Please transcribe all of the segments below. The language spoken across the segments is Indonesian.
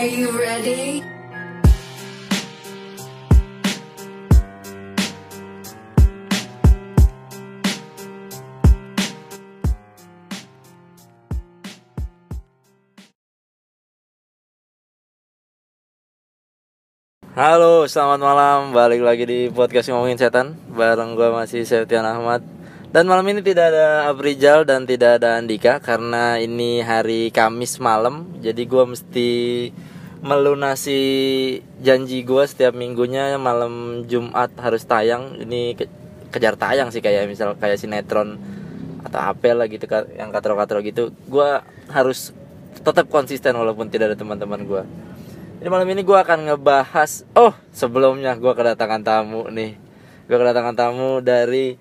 Are you ready? Halo, selamat malam. Balik lagi di podcast ngomongin setan bareng gue masih Septian Ahmad. Dan malam ini tidak ada Abrijal dan tidak ada Andika karena ini hari Kamis malam. Jadi gue mesti melunasi janji gue setiap minggunya malam Jumat harus tayang. Ini ke- kejar tayang sih kayak misal kayak sinetron atau apel lah gitu yang katro-katro gitu. Gue harus tetap konsisten walaupun tidak ada teman-teman gue. Jadi malam ini gue akan ngebahas Oh sebelumnya gue kedatangan tamu nih Gue kedatangan tamu dari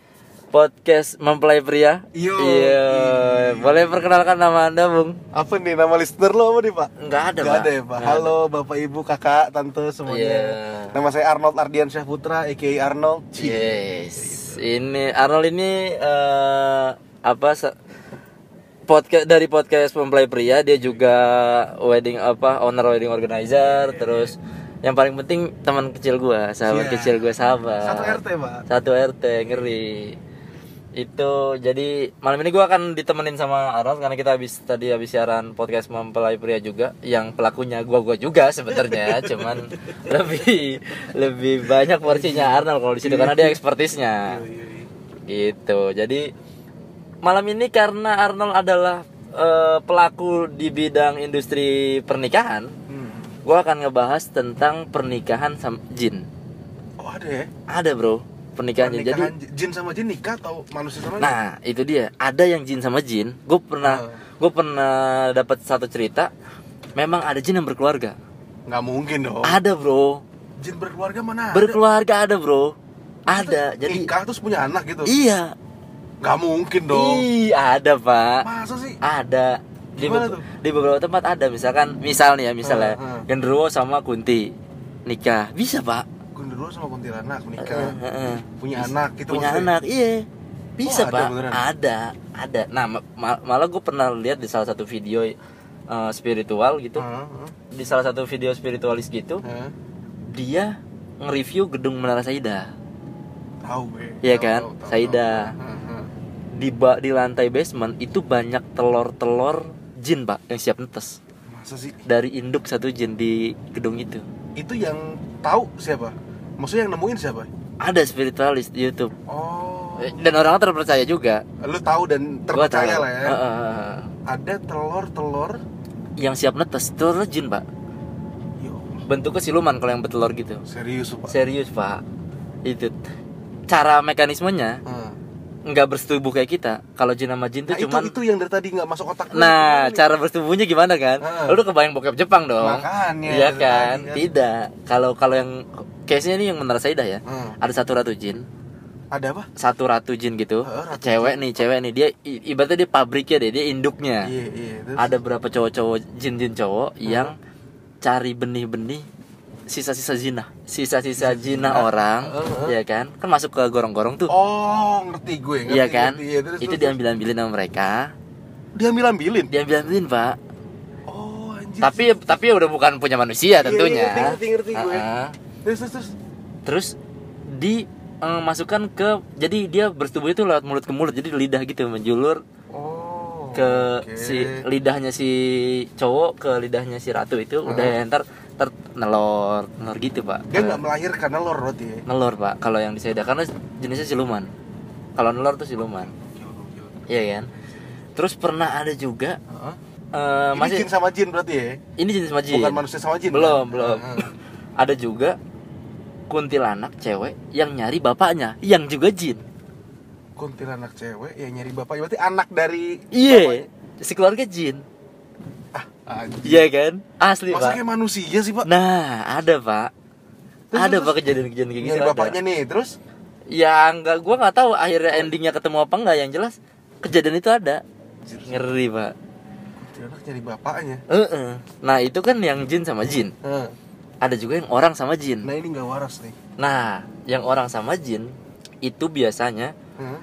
Podcast Mempelai Pria Yo. Iya Boleh perkenalkan nama anda Bung? Apa nih nama listener lo apa nih pak? Enggak ada Nggak Pak ada ya pak. Nggak Halo bapak ibu kakak tante semuanya. Iya. Nama saya Arnold Ardian Putra, aka Arnold. Yes Ini Arnold ini eh, Apa podcast dari podcast mempelai pria dia juga wedding apa owner wedding organizer terus yang paling penting teman kecil gua sahabat Iya. kecil gua sahabat Satu RT pak. satu RT ngeri itu jadi malam ini gua akan ditemenin sama Arnold karena kita habis tadi habis siaran podcast mempelai pria juga yang pelakunya gua gua juga sebenarnya cuman lebih lebih banyak porsinya Arnold kalau di situ karena dia ekspertisnya gitu jadi malam ini karena Arnold adalah eh, pelaku di bidang industri pernikahan Hmm. gua akan ngebahas tentang pernikahan sama jin Oh ada ya? ada bro pernikahan, jin. jadi Pernikahan jin sama jin nikah atau manusia sama jin? nah itu dia ada yang jin sama jin gue pernah Ah. gue pernah dapat satu cerita memang ada jin yang berkeluarga Nggak mungkin dong. ada bro Jin berkeluarga mana? ada? berkeluarga ada bro ada jadi nikah terus punya anak gitu. iya Nggak mungkin dong. Ih, ada pak Masa sih? ada di, be- tuh? di beberapa tempat ada misalkan misalnya ya misalnya Ah, ah. Genderuwo sama Kunti nikah bisa pak Gundurwo sama kuntilanak menikah. eh, eh. Punya Bisa- anak gitu punya maksudnya? anak iya bisa Oh, ada pak beneran? ada ada nah ma- ma- malah gue pernah lihat di salah satu video eh, spiritual gitu Heeh, heeh, di salah satu video spiritualis gitu heeh. dia nge-review gedung Menara Saida Tahu gue. Iya Tahu, kan? tahu, tahu, Saida. tahu. Heeh, heeh. di ba- di lantai basement itu banyak telur-telur jin pak yang siap netes Masa sih? dari induk satu jin di gedung itu Itu yang tahu siapa? Maksudnya yang nemuin siapa? ada spiritualis di YouTube Oh. Eh, dan orang terpercaya juga Lu tahu dan terpercaya tahu. lah ya. Heeh, heeh. Ada telur-telur. yang siap netes telur jin pak Yo, bentuknya siluman kalau yang bertelur gitu serius Pak. serius pak itu cara mekanismenya Heeh. nggak bersetubuh kayak kita kalau jin sama jin tuh Nah, cuman itu itu yang dari tadi nggak masuk otak nah cara bersetubuhnya gimana kan Heeh. lu kebayang bokep Jepang dong Makanya, iya kan tadi kan. tidak kalau kalau yang case nya ini yang menara Saidah ya Heeh. ada satu ratu jin Ada apa? satu ratu jin gitu Heeh, ratu cewek nih cewek nih dia i- ibaratnya dia pabriknya deh dia induknya Iya, iya. Terus? ada berapa cowok-cowok jin-jin cowok yang cari benih-benih sisa-sisa zina sisa-sisa zina orang Heeh. ya kan kan masuk ke gorong-gorong tuh Oh, ngerti gue. Ngerti, iya kan ngerti, iya. Terus, itu terus, diambil-ambilin sama mereka diambil-ambilin. diambil-ambilin pak Oh, anjir. tapi tapi udah bukan punya manusia Iya, tentunya iya, ngerti, ngerti, ngerti gue. Heeh. Terus terus terus. terus di masukkan ke jadi dia bersetubuh itu lewat mulut ke mulut jadi lidah gitu menjulur Oh. ke oke. si lidahnya si cowok ke lidahnya si ratu itu udah ya, ntar ntar nelor nelor gitu pak Dia nggak melahirkan nelor berarti ya. nelor pak kalau yang di karena jenisnya siluman kalau nelor tuh siluman iya kan terus pernah ada juga Heeh. eh, Ini masih jin sama jin berarti ya? ini jenis sama jin Bukan manusia sama jin. belum kan? belum ada juga kuntilanak cewek yang nyari bapaknya yang juga jin. Kuntilanak cewek yang nyari bapak berarti anak dari iya si keluarga jin. Ah iya kan? Asli Masa pak. kayak manusia sih, Pak? nah ada pak. Terus, ada terus, pak kejadian-kejadian kayak gitu nyari ada. bapaknya nih, terus? Ya enggak gua nggak tahu akhirnya endingnya ketemu apa enggak. Yang jelas kejadian itu ada. Ngeri pak. Kuntilanak nyari bapaknya. Heeh. nah itu kan yang jin sama jin. Heeh. Ada juga yang orang sama jin Nah, ini nggak waras nih. nah yang orang sama jin itu biasanya Heeh.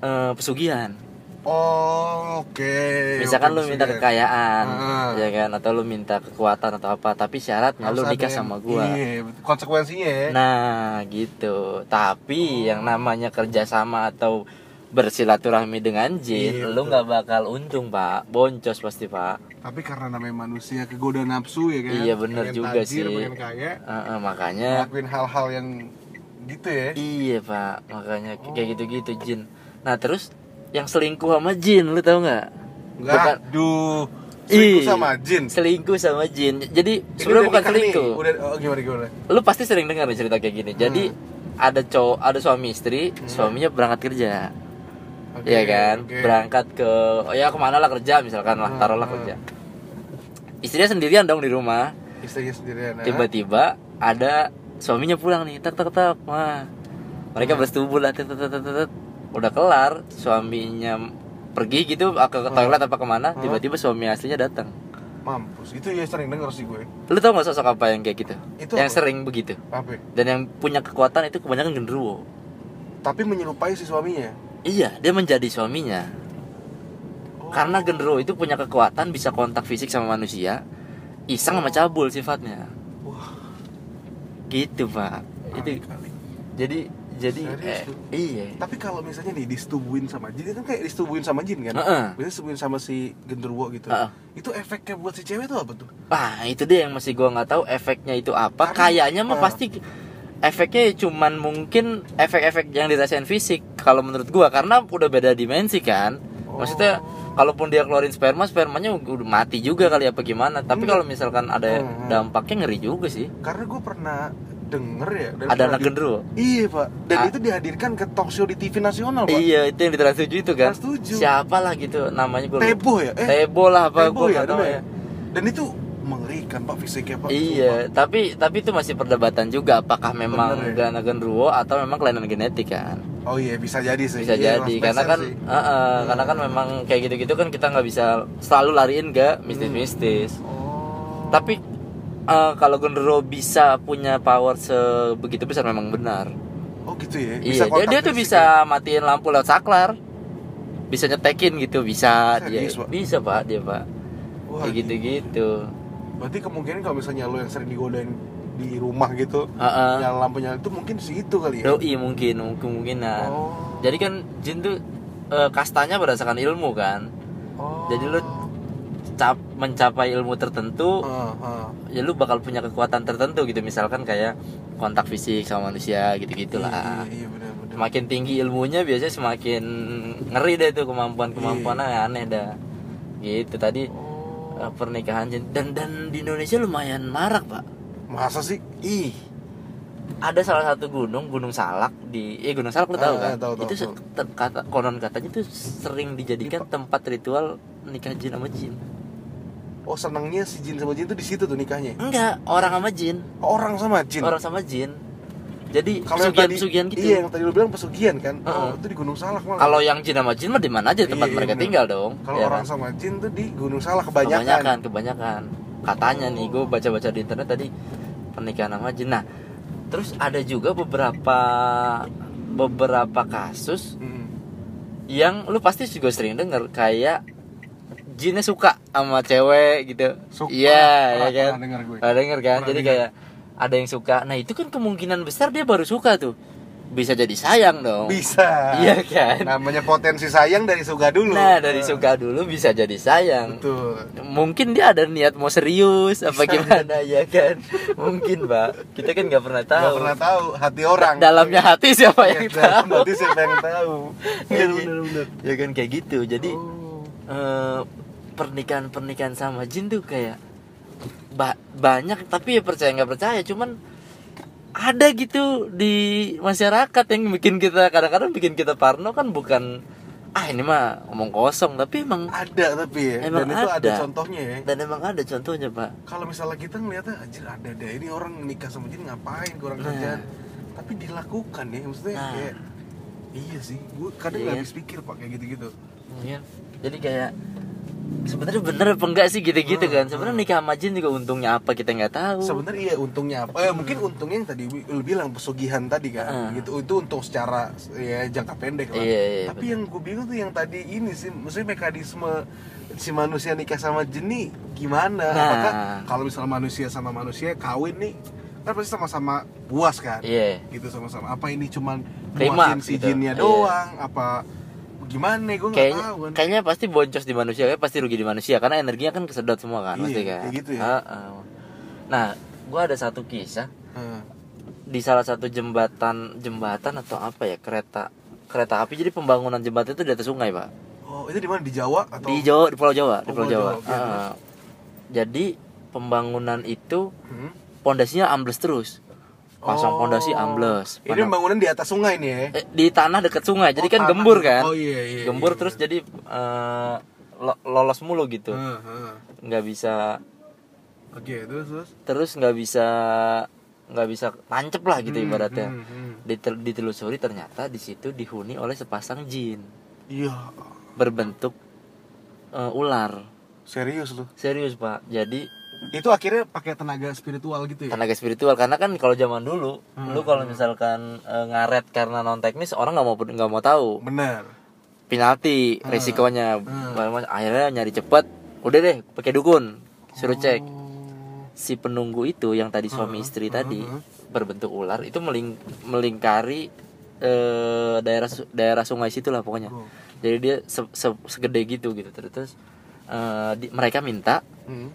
eh, pesugihan Oh, oke. Misalkan Oke, lu minta ya. kekayaan, Ah. ya kan, atau lu minta kekuatan atau apa, tapi syaratnya Harus lu nikah yang- sama gua. Iya, konsekuensinya ya. Nah, gitu. Tapi Oh. yang namanya kerjasama atau bersilaturahmi dengan jin, Iya, lu nggak bakal untung, Pak. Boncos pasti, Pak. Tapi karena namanya manusia kegoda nafsu ya kan. Iya, bener Pengen juga tajir, sih. Pengen kaya, Heeh, makanya ngelakuin hal-hal yang gitu ya. Iya pak, makanya Oh. kayak gitu-gitu jin. Nah terus yang selingkuh sama jin, lu tahu nggak? Enggak, Bukan. duh. Selingkuh Ih, sama jin. Selingkuh sama jin. Jadi Ini sebenarnya bukan nikah nih. selingkuh. Udah oh gimana gimana? Lu pasti sering dengar cerita kayak gini. Jadi Hmm. ada cowok, ada suami istri, suaminya berangkat kerja, Oke, Iya kan? oke. Berangkat ke, oh ya ke mana lah kerja misalkan lah, Hmm, taruhlah hmm. kerja. Istrinya sendirian dong di rumah. Istrinya sendirian. ah. Tiba-tiba ada suaminya pulang nih, tak tak tak, wah. Mereka Hmm. bersetubuh lah, tet, tet, tet, tet, tet. udah kelar, suaminya pergi gitu ke Hmm. toilet apa ke mana, tiba-tiba suami aslinya datang. Mampus. Itu ya sering denger sih gue. Lu tau gak sosok apa yang kayak gitu? Itu yang apa? sering begitu. Apa? Dan yang punya kekuatan itu kebanyakan genderuwo. Tapi menyerupai si suaminya. Iya, dia menjadi suaminya. Oh. Karena genderuwo itu punya kekuatan bisa kontak fisik sama manusia, iseng sama cabul sifatnya. Wah, Gitu, Pak. Itu kali. jadi jadi Serius eh, tuh? iya. Tapi kalau misalnya nih disetubuhin sama jin, kan kayak disetubuhin sama jin kan? Heeh. Biasanya disetubuhin sama si genderuwo gitu. Heeh. Itu efeknya buat si cewek tuh apa tuh? Ah, itu dia yang masih gua nggak tahu efeknya itu apa. Karena- Kayaknya mah ah. pasti efeknya cuman mungkin efek-efek yang dirasain fisik kalau menurut gua karena udah beda dimensi kan. Maksudnya Oh. kalaupun dia keluarin sperma, spermanya udah mati juga kali apa gimana. Tapi Enggak. kalau misalkan ada Hmm. dampaknya ngeri juga sih. Karena gue pernah denger ya. dan Ada anak genderuwo. Iya pak. Dan Ah. itu dihadirkan ke talk show di TV nasional pak. Iya, itu yang di Trans 7 itu kan. Trans 7. Siapa lah gitu namanya gua. Tebo ya? Eh, Tebo lah apa Tebo gua ya, ya. ya. Dan itu mengerikan pak fisiknya pak. Iya, tapi tapi itu masih perdebatan juga apakah memang Bener ya? gana genderuwo atau memang kelainan genetik kan. Sumpah. Oh iya bisa jadi sih. Bisa Iya, jadi karena kan sih. eh, eh, karena kan memang kayak gitu-gitu kan kita nggak bisa selalu lariin ke mistis-mistis. Oh. Tapi eh, kalau genderuwo bisa punya power sebegitu besar memang benar. Oh gitu ya. iya, dia, kontak dia tuh fisik bisa ya? matiin lampu lewat saklar. Bisa nyetekin gitu, bisa dia. Serius, Pak? Bisa, Pak, dia, Pak. Wah, Kayak gitu-gitu. Berarti kemungkinan kalau misalnya lo yang sering digodain di rumah gitu, Heeh. nyala lampu nyala itu mungkin si itu kali ya. Doi mungkin, mungkin kemungkinan. Oh. Jadi kan jin tuh eh, kastanya berdasarkan ilmu kan. Oh. Jadi lu cap mencapai ilmu tertentu, Heeh, heeh. ya lu bakal punya kekuatan tertentu gitu. Misalkan kayak kontak fisik sama manusia gitu-gitulah. Iya, iya, iya benar benar. Semakin tinggi ilmunya biasanya semakin ngeri deh tuh kemampuan-kemampuannya Iya. aneh dah. Gitu tadi Oh. Eh, pernikahan jin dan dan di Indonesia lumayan marak, Pak. Masa sih? Ih. Ada salah satu gunung, Gunung Salak di eh Gunung Salak lu tahu Ah, kan? tahu, tahu, itu tahu. te- kata konon katanya tuh sering dijadikan tempat ritual nikah jin sama jin. Oh senangnya si jin sama jin tuh di situ tuh nikahnya. Enggak, orang sama jin, Orang sama jin. orang sama jin. Jadi Kalau yang tadi pesugihan-pesugihan gitu. Iya, yang tadi lu bilang pesugihan kan. Oh, Heeh. itu di Gunung Salak malah. Kalau yang jin sama jin mah di mana aja tempat Iya, mereka bener. tinggal dong. Kalau ya orang kan? sama jin tuh di Gunung Salak kebanyakan. kebanyakan, kebanyakan. Katanya nih, gue baca-baca di internet tadi pernikahan sama jin. Nah, terus ada juga beberapa beberapa kasus Mm. yang lu pasti juga sering denger kayak jinnya suka sama cewek gitu. Iya, Pernah- ya kan. denger gue. Denger kan? Pernah Jadi denger. kayak ada yang suka. Nah, itu kan kemungkinan besar dia baru suka tuh. Bisa jadi sayang dong. Bisa. Iya kan? Namanya potensi sayang dari suka dulu. Nah, dari suka dulu bisa jadi sayang. Betul. Mungkin dia ada niat mau serius apa Bisa. gimana ya kan? Mungkin, Pak. Kita kan nggak pernah tahu. Gak pernah tahu hati orang. Dalamnya hati siapa Iya, yang dalam tahu? hati siapa yang tahu. Iya, Bener, bener. Ya kan kayak gitu. Jadi Oh. eh, pernikahan-pernikahan sama jin tuh kayak ba- banyak tapi ya percaya nggak percaya cuman ada gitu di masyarakat yang bikin kita kadang-kadang bikin kita parno kan bukan ah ini mah omong kosong tapi emang ada tapi ya Emang dan itu ada. ada. contohnya ya dan emang ada contohnya pak kalau misalnya kita ngeliatnya anjir ada deh ini orang nikah sama jin ngapain kurang Nah. kerjaan tapi dilakukan ya maksudnya Nah. kayak iya sih gue kadang Iya. nggak habis pikir pak kayak gitu gitu Iya. jadi kayak sebenarnya bener apa enggak sih? Gitu-gitu Hmm, kan. Sebenarnya nikah sama jin juga untungnya apa? Kita nggak tahu. Sebenarnya iya untungnya apa? Eh, mungkin untungnya yang tadi lu bilang pesugihan tadi kan. Hmm. gitu. Itu untung secara ya jangka pendek lah. Iya, iya, tapi yang gue bingung tuh yang tadi ini sih maksudnya mekanisme si manusia nikah sama jin nih gimana? Nah. apakah kalau misalnya manusia sama manusia kawin nih kan pasti sama-sama puas kan? Iya. Gitu sama-sama. Apa ini cuman Terima, si gitu. jinnya Iya. doang? Apa gimana? Gue nggak kayaknya tahu kan. kayaknya pasti boncos di manusia kayak pasti rugi di manusia karena energinya kan kesedot semua kan Iya, pasti kan. kayak gitu ya. Heeh. nah gua ada satu kisah. Heeh. di salah satu jembatan jembatan atau apa ya kereta kereta api. Jadi pembangunan jembatan itu di atas sungai pak. Oh itu di mana? Di Jawa atau? Di Jawa di Pulau Jawa di Oh, Pulau Pulau Jawa, Jawa, Heeh. jadi pembangunan itu Hmm? pondasinya ambles terus pasang Oh. pondasi ambles ini bangunan di atas sungai nih ya? Eh, di tanah dekat sungai jadi Oh, kan tanah. gembur kan? Oh iya iya gembur iya, terus jadi lo- lolos mulu gitu. Heeh, heeh. nggak bisa oke terus terus? terus nggak bisa nggak bisa tancep lah gitu Hmm, ibaratnya. hmm, hmm. Ditel- ditelusuri ternyata di situ dihuni oleh sepasang jin. Iya. Berbentuk eh, ular. Serius lu? Serius pak. Jadi itu akhirnya pakai tenaga spiritual gitu ya tenaga spiritual karena kan kalau zaman dulu Hmm, lu kalau misalkan eh, ngaret karena non teknis orang nggak mau nggak mau tahu benar penalti Hmm. risikonya Hmm. akhirnya nyari cepet udah deh pakai dukun suruh cek Oh. si penunggu itu yang tadi suami Hmm, istri hmm, tadi berbentuk ular itu meling melingkari eh, daerah daerah sungai situ lah pokoknya Oh. jadi dia se- se- segede gitu gitu terus eh, di- mereka minta Hmm.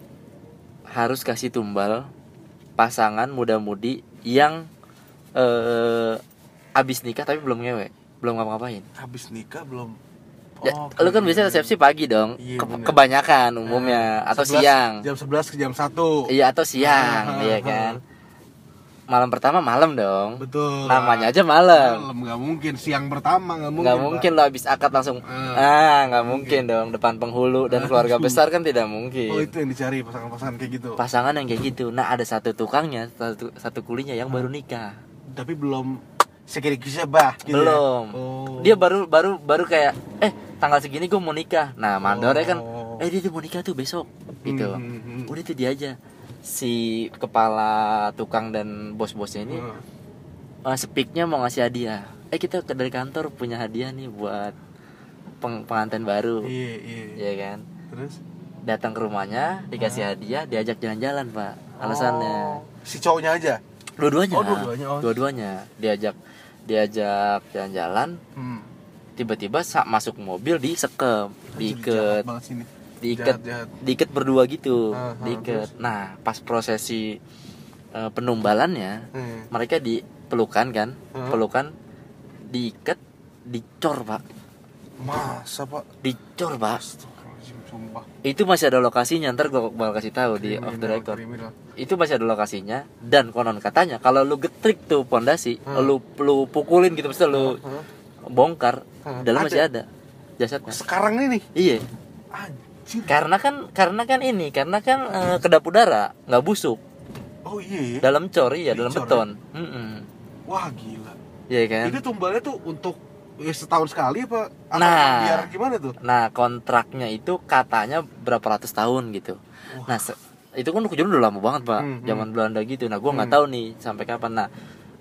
Harus kasih tumbal pasangan muda-mudi yang eh abis nikah tapi belum ngewe belum ngapa-ngapain. Habis nikah belum. Ya, Oh, lu kan biasanya resepsi pagi dong. Iya, Ke- bener. kebanyakan umumnya Nah, atau 11 siang. jam 11 ke jam 1 iya atau siang iya kan malam pertama malam dong. Betul. Namanya aja malam. Malam nggak mungkin. Siang pertama nggak mungkin nggak mungkin lo habis akad langsung Ah. ah nggak mungkin dong depan penghulu dan Ah, keluarga besar kan tidak oh mungkin itu yang dicari pasangan-pasangan kayak gitu. Pasangan yang kayak gitu. Nah ada satu tukangnya satu satu kulinya yang baru nikah. Tapi belum sekiranya bah gitu ya? belum. Oh. dia baru baru baru kayak eh tanggal segini gue mau nikah. Nah mandornya kan Oh. eh dia, dia mau nikah tuh besok. Gitu. Hmm, hmm, hmm. udah itu dia aja si kepala tukang dan bos-bosnya ini Hmm. uh, speaknya mau ngasih hadiah. Eh kita dari kantor punya hadiah nih buat peng- pengantin baru. Iya iya. Ya kan? Terus? Datang ke rumahnya dikasih hadiah diajak jalan-jalan pak alasannya. Oh, si cowoknya aja? Dua-duanya. Oh, dua-duanya, oh. dua-duanya. Diajak diajak jalan-jalan. Hmm. tiba-tiba masuk mobil disekem Anjir, jahat diikat diikat Jahat, jahat. diikat berdua gitu ah, diikat nah pas prosesi eh, penumbalannya Hmm. mereka dipelukan kan Hmm. pelukan diikat dicor pak masa pak dicor pak sumpah itu masih ada lokasinya ntar gue bakal kasih tahu di off the record kriminal. itu masih ada lokasinya dan konon katanya kalau lu getrik tuh pondasi Hmm. lu lu pukulin gitu mesti lu Hah? bongkar Hmm. dalam Ada? masih ada jasadnya sekarang ini nih iya anjir karena kan karena kan ini karena kan eh, kedap udara nggak busuk oh iya ya? dalam cor iya dalam Dicor, beton Mm-mm. wah gila Iya kan itu tumbalnya tuh untuk ya, setahun sekali apa apa Nah. biar gimana tuh nah kontraknya itu katanya berapa ratus tahun gitu Wah. nah itu kan kejadian udah lama banget pak Hmm, hmm. zaman Belanda gitu nah gua nggak Hmm. tahu nih sampai kapan nah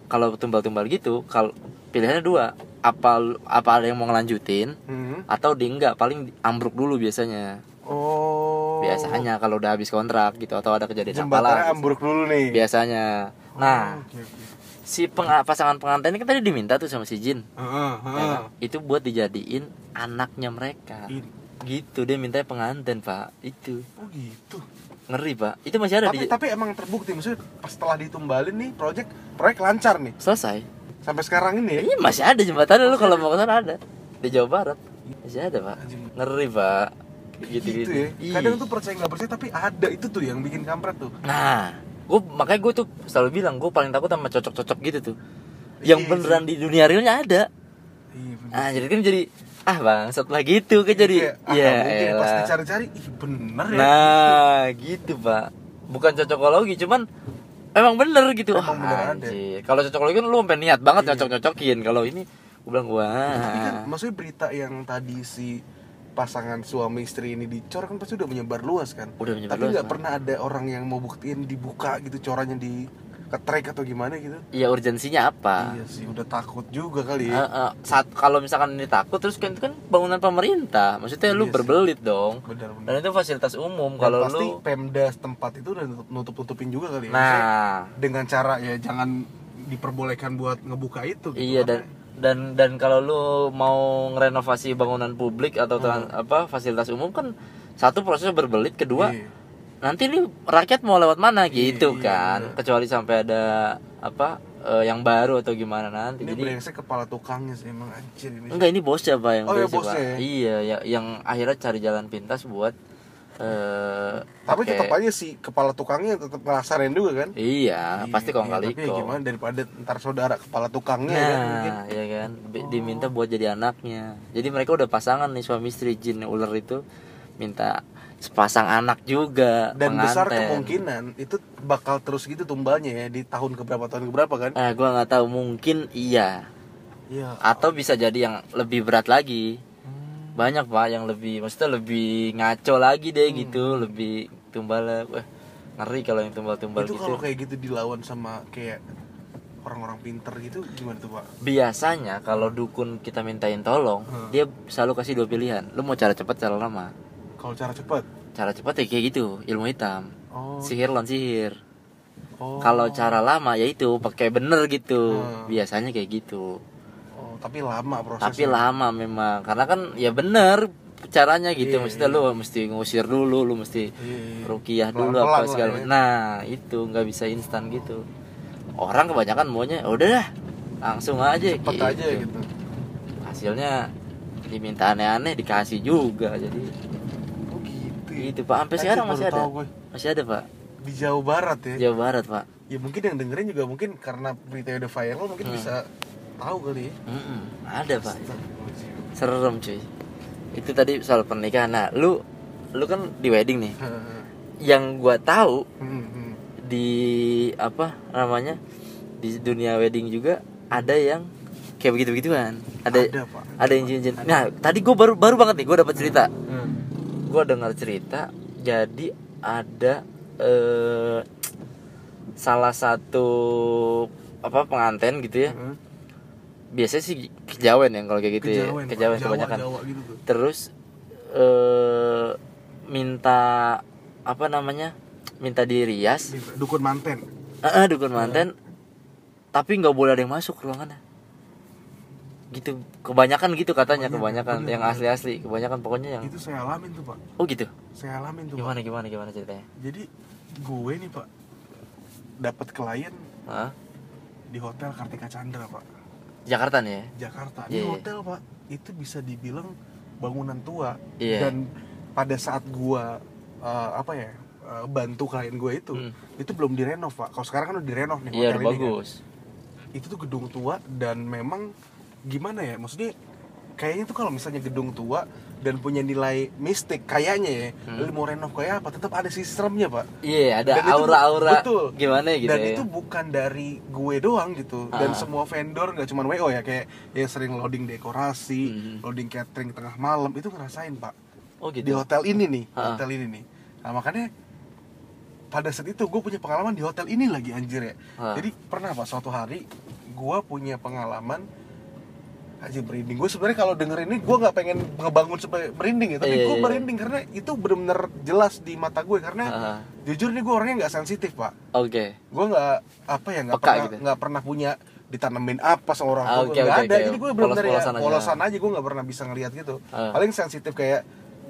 kalau tumbal-tumbal gitu kalau pilihannya dua apa apa ada yang mau ngelanjutin Hmm. atau di enggak paling ambruk dulu biasanya oh. Biasanya kalau udah habis kontrak gitu atau ada kejadian apa lah. ambruk dulu nih. Biasanya. Nah Oh, oke, oke. si peng- pasangan pengantin ini kan tadi diminta tuh sama si Jin. Heeh, ya heeh. kan? itu buat dijadiin anaknya mereka. In- gitu dia minta pengantin pak. Itu. Oh gitu? Ngeri pak. Itu masih ada tapi di tapi emang terbukti. Maksudnya setelah ditumbalin nih project proyek lancar nih. Selesai. Sampai sekarang ini ya? Ini masih ada jembatan lu kalau mau ke sana ada. Di Jawa Barat. Masih ada pak. Ngeri pak gitu gitu, gitu, ya kadang tuh percaya nggak percaya tapi ada itu tuh yang bikin kampret tuh nah gue makanya gue tuh selalu bilang gue paling takut sama cocok-cocok gitu tuh yang Iya beneran di dunia realnya ada iya bener. ah jadi kan jadi ah bang setelah gitu kan jadi Kayak, ah, ya mungkin pas elah. dicari-cari ih bener ya Nah, gitu, Pak. Bukan cocokologi, cuman emang bener gitu. Emang bener ada. Kalau cocokologi kan lu sampai niat banget Iya. nyocok-cocokin. Kalau ini gue bilang Tapi kan wah. maksudnya berita yang tadi si pasangan suami istri ini dicor kan pasti udah menyebar luas kan. Udah menyebar tapi nggak pernah ada orang yang mau buktiin dibuka gitu corannya di ketrek atau gimana gitu. Ya urgensinya apa? Iya sih udah takut juga kali ya. Eh, saat kalau misalkan ini takut terus kan itu kan bangunan pemerintah. Maksudnya lu Iya sih. berbelit dong. Benar dan benar itu fasilitas umum. Dan kalau pasti lu pemda setempat itu udah nutup nutupin juga kali ya. Maksudnya nah dengan cara ya jangan diperbolehkan buat ngebuka itu gitu. iya dan Karena- dan dan kalau lu mau ngerenovasi bangunan publik atau Hmm. apa fasilitas umum kan satu prosesnya berbelit kedua Iya. nanti nih rakyat mau lewat mana gitu Iya, kan iya. kecuali sampai ada apa eh, yang baru atau gimana nanti ini jadi brengsek kepala tukangnya sih emang anjir ini enggak ini bosnya pak yang Oh, ya, brengsek, Pak. bosnya ya? iya ya, yang akhirnya cari jalan pintas buat eh tapi tetap aja sih kepala tukangnya tetap ngelasarin juga kan iya pasti kong kali tapi ya gimana daripada ntar saudara kepala tukangnya kan mungkin Nah, ya kan, Bi- diminta buat jadi anaknya. Jadi mereka udah pasangan nih suami istri jin ular itu minta sepasang anak juga. dan besar pengantin. kemungkinan itu bakal terus gitu tumbalnya ya di tahun keberapa tahun keberapa kan Eh, gua nggak tahu mungkin iya iya atau bisa jadi yang lebih berat lagi. Banyak pak yang lebih, maksudnya lebih ngaco lagi deh Hmm. gitu, lebih tumbal. Wah, ngeri kalau yang tumbal-tumbal itu gitu. kalau kayak gitu dilawan sama kayak orang-orang pinter gitu gimana tuh pak Biasanya kalau dukun kita mintain tolong, Hmm. dia selalu kasih dua pilihan. Lu mau cara cepat, cara lama. kalau cara cepat cara cepat ya kayak gitu ilmu hitam oh sihir lawan sihir oh kalau cara lama ya itu pakai bener gitu Hmm. biasanya kayak gitu tapi lama prosesnya tapi lama memang karena kan ya bener caranya gitu Iya, maksudnya iya. lu mesti ngusir dulu lu mesti Iya, iya. rukiah dulu apa segala ya. nah itu nggak bisa instan gitu orang kebanyakan maunya "Ya udah dah langsung aja cepet gitu. aja gitu hasilnya diminta aneh-aneh dikasih juga jadi oh gitu ya. itu pak sampai Anjir, sekarang masih ada gue. masih ada pak di Jawa Barat ya Jawa Barat pak ya mungkin yang dengerin juga mungkin karena berita udah viral mungkin Hmm. bisa tahu kali ya? Mm-mm, ada pak. Serem cuy. Itu tadi soal pernikahan. Nah lu lu kan di wedding nih. Yang gua tahu Hmm, hmm. di apa namanya di dunia wedding juga ada yang kayak begitu begituan ada ada pak. Ada yang cincin nah tadi gua baru baru banget nih gua dapat cerita. Hmm. gua dengar cerita jadi ada eh salah satu apa pengantin gitu ya. Hmm. Biasanya sih kejawen yang kalau kayak gitu ya. Kejawen, Pak. kejawen Jawa, kebanyakan Jawa gitu tuh. terus eh minta apa namanya minta dirias. Di dukun manten. Ah ah, dukun manten. Tapi nggak boleh ada yang masuk ruangannya. Gitu. Kebanyakan gitu katanya Kebanyakan, kebanyakan. bener, yang bener. asli asli kebanyakan pokoknya yang itu saya alamin tuh pak. Oh gitu? Saya alamin tuh pak. Gimana gimana gimana ceritanya? Jadi gue nih pak dapat klien Hah? di hotel Kartika Chandra pak Jakarta nih ya Jakarta Iya, di iya. hotel pak itu bisa dibilang bangunan tua Iya. dan pada saat gua eh, apa ya eh, bantu klien gue itu Hmm. itu belum direnov pak kalau sekarang kan udah direnov nih iya hotel udah ini kan. bagus itu tuh gedung tua dan memang gimana ya maksudnya kayaknya tuh kalau misalnya gedung tua dan punya nilai mistik kayaknya ya Hmm. lu mau renov kayak apa tetap ada sisi seremnya pak iya ada Dan itu- aura-aura betul. gimana gitu dan ya itu bukan dari gue doang gitu dan Ah. semua vendor nggak cuma wo ya kayak yang sering loading dekorasi Hmm. loading catering tengah malam itu ngerasain pak oh gitu di hotel ini nih Ah. hotel ini nih nah makanya pada saat itu gue punya pengalaman di hotel ini lagi anjir ya Ah. jadi pernah pak suatu hari gue punya pengalaman aja merinding gue sebenarnya kalau denger ini gue nggak pengen ngebangun supaya merinding ya tapi Iya, gue iya. merinding karena itu bener-bener jelas di mata gue karena Ah. jujur nih gue orangnya nggak sensitif pak oke gue nggak apa ya nggak pernah gitu. nggak pernah punya ditanemin apa seorang Ah, tua nggak oke, ada oke. jadi gue benar-benar ya Polos-polosan aja. polosan aja gue nggak pernah bisa ngelihat gitu Ah. paling sensitif kayak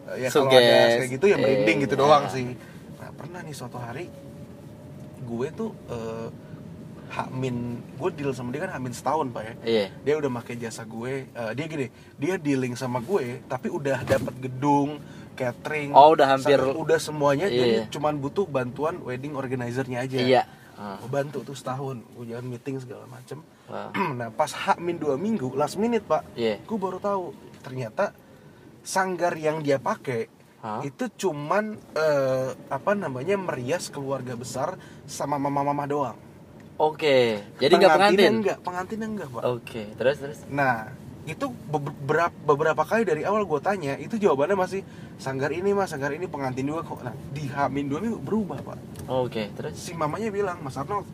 eh, ya kalau Suges. ada kayak gitu ya merinding Eh, gitu doang ya. sih nah pernah nih suatu hari gue tuh eh, Hamin, gue deal sama dia kan Hamin setahun pak ya. Iya. Dia udah pakai jasa gue eh, dia gini dia dealing sama gue tapi udah dapat gedung catering Oh, udah hampir- sa- udah semuanya Iya. jadi cuman butuh bantuan wedding organizernya aja. Iya. Gue bantu tuh setahun gue jalan meeting segala macem. Wah. nah pas hak min dua minggu last minute pak iya. gue baru tahu ternyata sanggar yang dia pakai Hah? itu cuman eh, apa namanya merias keluarga besar sama mama-mama doang oke jadi nggak pengantin? enggak pengantinnya enggak pak. Oke terus terus? Nah itu beberapa beberapa kali dari awal gue tanya itu jawabannya masih sanggar ini mas sanggar ini pengantin dua kok. Nah di Hamin dua minggu berubah pak. Oke, terus? Si mamanya bilang mas Arnold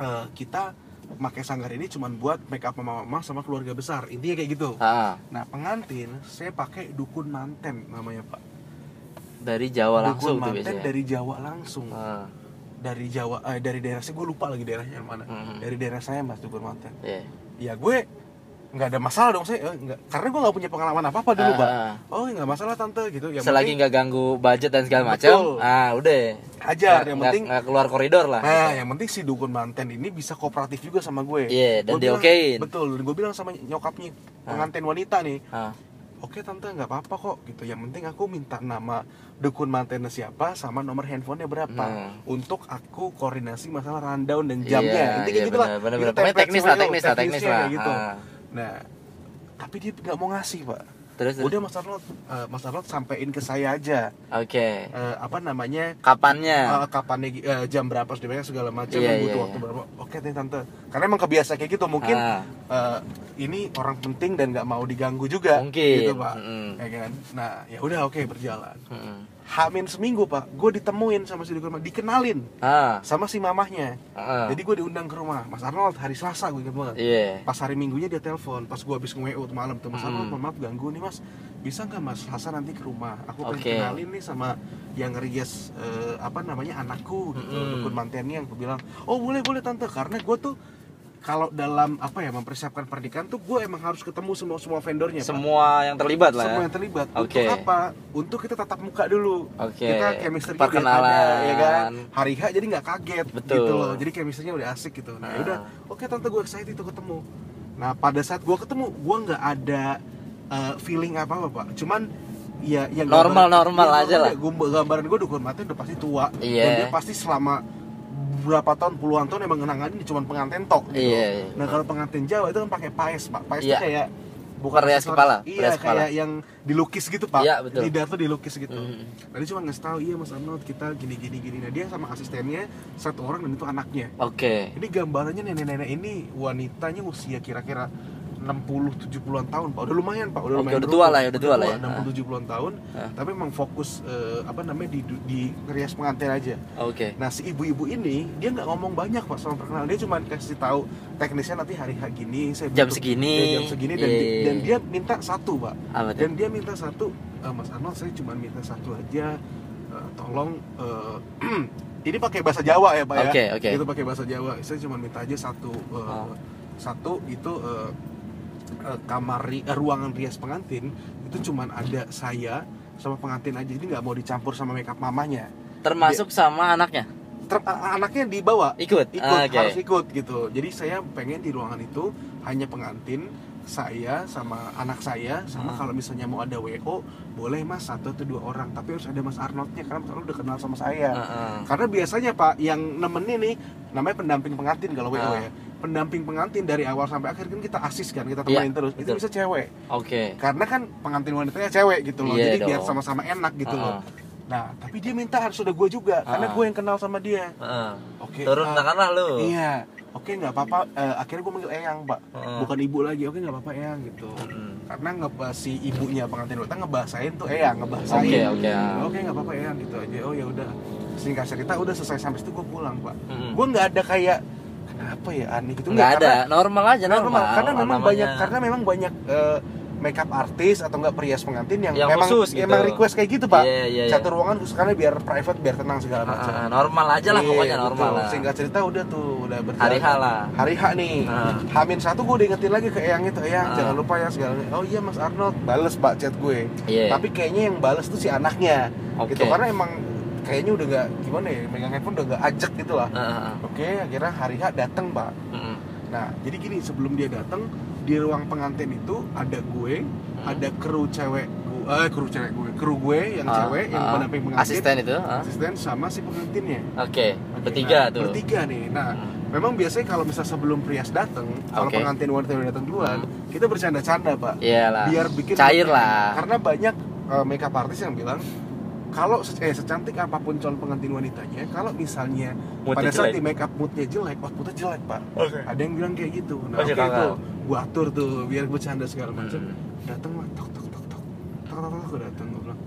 eh, kita pakai sanggar ini cuman buat make up mama mama sama keluarga besar. Intinya kayak gitu. Ah, nah pengantin saya pakai dukun manten namanya pak. Dari Jawa langsung dukun tuh manten biasanya. dari Jawa langsung. Ah, dari Jawa eh, dari daerah saya gue lupa lagi daerahnya yang mana Mhm. dari daerah saya mas dukun manten iya. ya gue nggak ada masalah dong saya eh, nggak karena gue nggak punya pengalaman apa apa dulu Ah, pak ah. oh nggak masalah tante gitu yang Selagi nggak ganggu budget dan segala macam, ah udah. Nggak- yang penting nggak keluar koridor lah. nah yang penting si dukun manten ini bisa kooperatif juga sama gue Iya, dan Gue bilang- diokein. betul dan gue bilang sama nyokapnya pengantin wanita nih Ah, oke tante nggak apa-apa kok gitu yang penting aku minta nama dukun mantennya siapa sama nomor handphonenya berapa Hmm. untuk aku koordinasi masalah rundown dan jamnya Iya, intinya iya, gitu lah teknis lah, teknis lah, teknis lah. gitu Ah. nah tapi dia nggak mau ngasih pak terus, udah mas Arnold eh, mas Arnold sampein ke saya aja Oke. Eh, apa namanya Kapannya? eh, kapannya eh, jam berapa sebenarnya segala macam Iya, yang butuh iya, waktu iya. berapa oke deh tante karena emang kebiasa kayak gitu mungkin Ah. eh, ini orang penting dan nggak mau diganggu juga Mungkin. gitu pak Mm-mm. ya kan nah ya udah oke berjalan Mm-mm. Hamin seminggu pak gue ditemuin sama si ma- dikenalin Ah, sama si mamahnya. Ah. jadi gue diundang ke rumah. Mas Arnold hari Selasa gue inget banget. Iya. pas hari minggunya dia telepon pas gue habis tuh malam tuh Mas Hmm. Arnold maaf ganggu nih mas. Bisa nggak Mas Selasa nanti ke rumah? Aku pengen kenalin nih sama yang ngerias eh, apa namanya anakku gitu Mm-mm. dukun mantennya yang aku bilang. Oh boleh boleh tante. Karena gue tuh kalau dalam apa ya mempersiapkan pernikahan tuh gue emang harus ketemu semua semua vendornya Pak. Semua yang terlibat lah semua ya. yang terlibat Oke. untuk apa untuk kita tatap muka dulu Oke. kita chemistry Perkenalan. ya kan hari H jadi nggak kaget Betul. gitu loh jadi chemistry-nya udah asik gitu nah Ah. udah oke tante gue excited tuh ketemu nah pada saat gue ketemu gue nggak ada uh, feeling apa apa pak cuman ya yang Normal- gambaran- normal ya, aja lah. ya, gambaran gue dukun mati udah pasti tua Iya. dan dia pasti selama berapa tahun puluhan tahun emang ngenanganin cuma pengantin tok gitu. Iya, iya. nah kalau pengantin Jawa itu kan pakai paes pak paes Iya. itu kayak Perias aksesoris. kepala, iya kepala. kayak yang dilukis gitu pak Iya, betul. lidah tuh dilukis gitu Mhm. Nah, dia cuma ngasih tahu iya Mas Arnold kita gini gini gini. Nah dia sama asistennya satu orang dan itu anaknya. Oke. Ini gambarannya nenek-nenek ini wanitanya usia kira-kira 60 70-an tahun, Pak. Udah lumayan, Pak. Udah Oke, lumayan udah berumur. tua lah ya, udah tua lah ya. 60 70-an tahun. Ah. Tapi emang fokus eh, apa namanya di di ngerias pengantin aja. Oke. Nah, si ibu-ibu ini dia nggak ngomong banyak, Pak, sama perkenalan. Dia cuma kasih tahu teknisnya nanti hari H gini, saya Jam butuh- segini. ya, jam segini dan, Iya. di- dan dia minta satu, Pak tuh? dan dia minta satu "Eh, Mas Arnold saya cuma minta satu aja Eh, tolong eh, ini pakai bahasa Jawa ya pak Oke, ya oke. itu pakai bahasa Jawa saya cuma minta aja satu eh, Oh. satu itu eh, eh, kamar eh, ruangan rias pengantin itu cuma ada saya sama pengantin aja jadi nggak mau dicampur sama makeup mamanya Termasuk sama anaknya. Ter- anaknya dibawa Ikut. ikut Ah, oke. harus ikut gitu jadi saya pengen di ruangan itu hanya pengantin saya sama anak saya sama Hmm. kalau misalnya mau ada wo boleh mas satu atau dua orang tapi harus ada mas Arnoldnya karena mas Arnold udah kenal sama saya Heeh. karena biasanya pak yang nemenin nih namanya pendamping pengantin kalau wo Ah. ya pendamping pengantin dari awal sampai akhir kan kita asis kan kita temenin terus itu betul. bisa cewek Oke. karena kan pengantin wanitanya cewek gitu loh Iya jadi biar dong. sama-sama enak gitu loh Ah. nah tapi dia minta harus ada gue juga karena Ah. gue yang kenal sama dia Heeh. Oke. Turun ah, tanganlah lu. Iya. Oke nggak apa-apa. Eh, akhirnya gue manggil Eyang, Pak. Heeh. Bukan ibu lagi. Oke nggak apa-apa Eyang gitu. Mm. Karena ngebahas si ibunya pengantin wanita ngebahasain tuh Eyang, ngebahasain. Oke, oke, ah. Oke nggak apa-apa Eyang gitu aja. Oh ya udah. Singkat cerita udah selesai sampai situ gue pulang, Pak. Mm. Gue nggak ada kayak kenapa ya aneh gitu Nggak ada, karena- normal aja normal. normal. Karena memang Namanya- banyak karena memang banyak eh, makeup artis atau enggak perias pengantin yang, Yang memang khusus gitu. emang request kayak gitu, Pak. Iya, iya, iya. Satu ruangan khusus karena biar private, biar tenang segala macam. Ah, normal aja lah Iya, pokoknya normal betul. lah. Singkat cerita udah tuh udah berjalan. Hari H lah. Hari H nih. Ah. Hamin satu gue udah ingetin lagi ke Eyang itu, Eyang Ah. jangan lupa ya segala. Oh iya Mas Arnold, bales Pak chat gue. Iya. Tapi kayaknya yang bales tuh si anaknya. Oke. Gitu karena emang kayaknya udah gak gimana ya, megang handphone udah gak ajak gitu lah. Heeh, heeh. Oke, akhirnya hari H datang Pak. Mm-mm. Nah, jadi gini sebelum dia datang di ruang pengantin itu ada gue, Hmm. ada kru cewek gue, eh kru cewek gue, kru gue yang Ah, cewek yang ah. pendamping pengantin, Asisten itu. ah. asisten sama si pengantinnya. Oke, Oke, bertiga nah, tuh. Bertiga nih. Nah, Hmm. memang biasanya kalau misal sebelum Prias datang, kalau Oke. pengantin wanita udah datang duluan, kita bercanda-canda, Pak. Iyalah. Biar bikin cair lah. Karena banyak uh, makeup artist yang bilang kalau eh, secantik apa pun calon pengantin wanitanya kalau misalnya Moodnya pada saat jelek. di make up moodnya jelek outputnya jelek pak Oke. ada yang bilang kayak gitu nah Oke, kakak. tuh gua atur tuh biar bercanda segala macam Hmm. datang lah tok tok tok tok tok tok tok gua datang gua bilang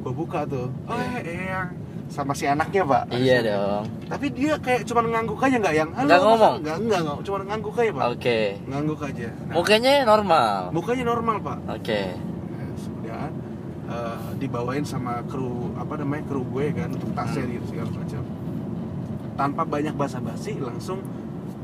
gua buka tuh oh Iya. eh yang sama si anaknya pak Iya dong. tapi dia kayak cuma ngangguk aja nggak yang halo Nggak Mas?" ngomong? nggak nggak nggak cuma ngangguk aja pak Oke. ngangguk aja Nah, Mukanya normal. mukanya normal pak Oke. Sudah eh, dibawain sama kru apa namanya kru gue kan untuk tasnya Hmm. gitu segala macam tanpa banyak basa-basi langsung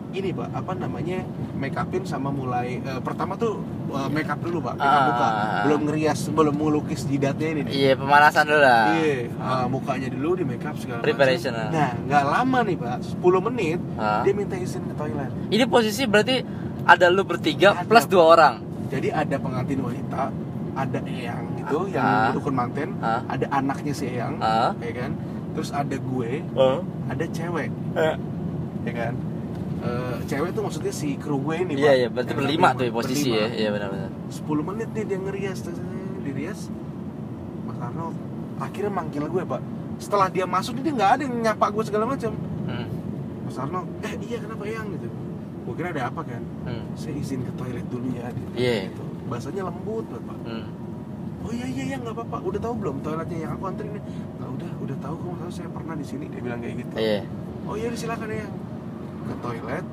ini pak apa namanya make upin sama mulai eh, pertama tuh eh, make up dulu pak make up muka belum ngerias belum melukis jidatnya ini nih Iya pemanasan dulu lah. Iya, eh, mukanya dulu di make up segala macam. Preparation, ah. Nah, nggak lama nih pak, 10 menit Ah. dia minta izin ke toilet. Ini posisi berarti ada lu bertiga Ada. plus dua orang. Jadi ada pengantin wanita, ada eyang gitu yang Ah. dukun manten, Ah. ada anaknya si eyang, Ah. ya kan. Terus ada gue, Oh. ada cewek, ya kan. Eh, cewek tuh maksudnya si kru gue ini Iya Pak. iya berarti berlima tuh ya posisi berlima. ya. Iya benar-benar. 10 menit nih dia ngerias, dirias. Mas Arno akhirnya manggil gue pak. Setelah dia masuk dia nggak ada yang nyapa gue segala macam. Hmm. Mas Arno, eh iya kenapa eyang gitu? Gue kira ada apa kan? Hmm. Saya izin ke toilet dulu ya. Gitu. Iya. Gitu. Bahasanya lembut banget pak. Hmm. Oh iya iya iya nggak apa-apa. Udah tahu belum toiletnya yang aku anterin? Nggak udah, udah tahu kamu tahu saya pernah di sini. Dia bilang kayak gitu. Iya. Oh iya silakan ya. Ke toilet.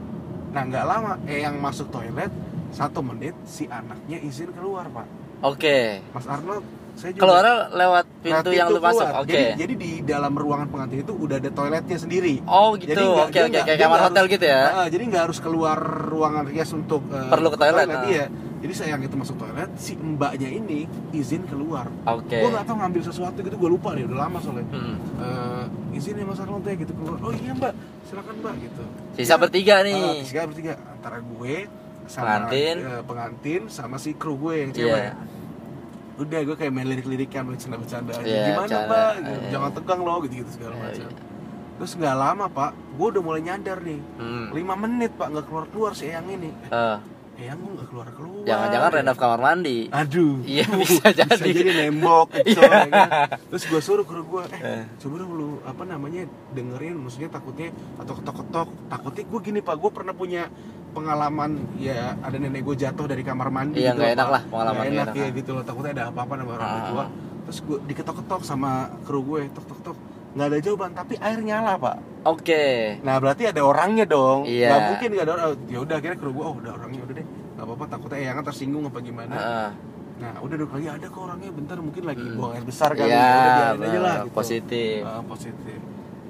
Nah nggak lama, eh yang masuk toilet satu menit si anaknya izin keluar pak. Oke. Mas Arnold, saya juga Keluar lewat pintu Nah, yang lu masuk. Oke. Jadi, jadi di dalam ruangan pengantin itu udah ada toiletnya sendiri. Oh gitu. nggak- Oke nggak- kayak kamar hotel harus- gitu ya. Ah, jadi nggak harus keluar ruangan rias untuk eh, Perlu ke toilet, ah. Iya. Jadi saya yang itu masuk toilet, si mbaknya ini izin keluar. Oke. Gue nggak tahu ngambil sesuatu gitu, gue lupa nih, udah lama soalnya. Hmm. Eh, izin ya Mas Arnold ya gitu keluar. Oh iya mbak, silakan mbak gitu. Sisa Iya. bertiga nih. tiga bertiga antara gue sama Pengantin. eh, pengantin sama si kru gue yang cewek. Iya. Udah gue kayak main lirik-lirikan bercanda-bercanda aja. Iya, Gimana bercanda. mbak? Iya. Jangan tegang loh gitu-gitu segala Iya, macam. iya. Terus nggak lama pak, gue udah mulai nyadar nih. Hmm. 5 menit pak nggak keluar keluar si Eyang ini. Eh, Eyang gue nggak keluar keluar. Jangan-jangan renov kamar mandi. Aduh. Iya, bisa jadi. Bisa jadi nembok gitu. ya kan. Terus gue suruh kru gue, eh Eh. coba dong lu apa namanya dengerin, maksudnya takutnya atau ketok-ketok. Takutnya gue gini pak, gue pernah punya pengalaman ya ada nenek gue jatuh dari kamar mandi Iya, gitu Pak. enak lah, pengalaman nggak enak enak, ya ah. gitu loh takutnya ada apa-apa sama orang Ah. tua terus gue diketok-ketok sama kru gue tok tok tok nggak ada jawaban tapi air nyala pak Oke. nah berarti ada orangnya dong Iya. nggak mungkin nggak ada orang ya udah akhirnya kru gue oh udah orangnya udah deh nggak apa-apa takutnya eyangan tersinggung apa gimana Heeh. nah udah duduk lagi ada kok orangnya bentar mungkin lagi Hmm. buang air besar kali Iya, udah biarin aja lah gitu. positif. Ah, positif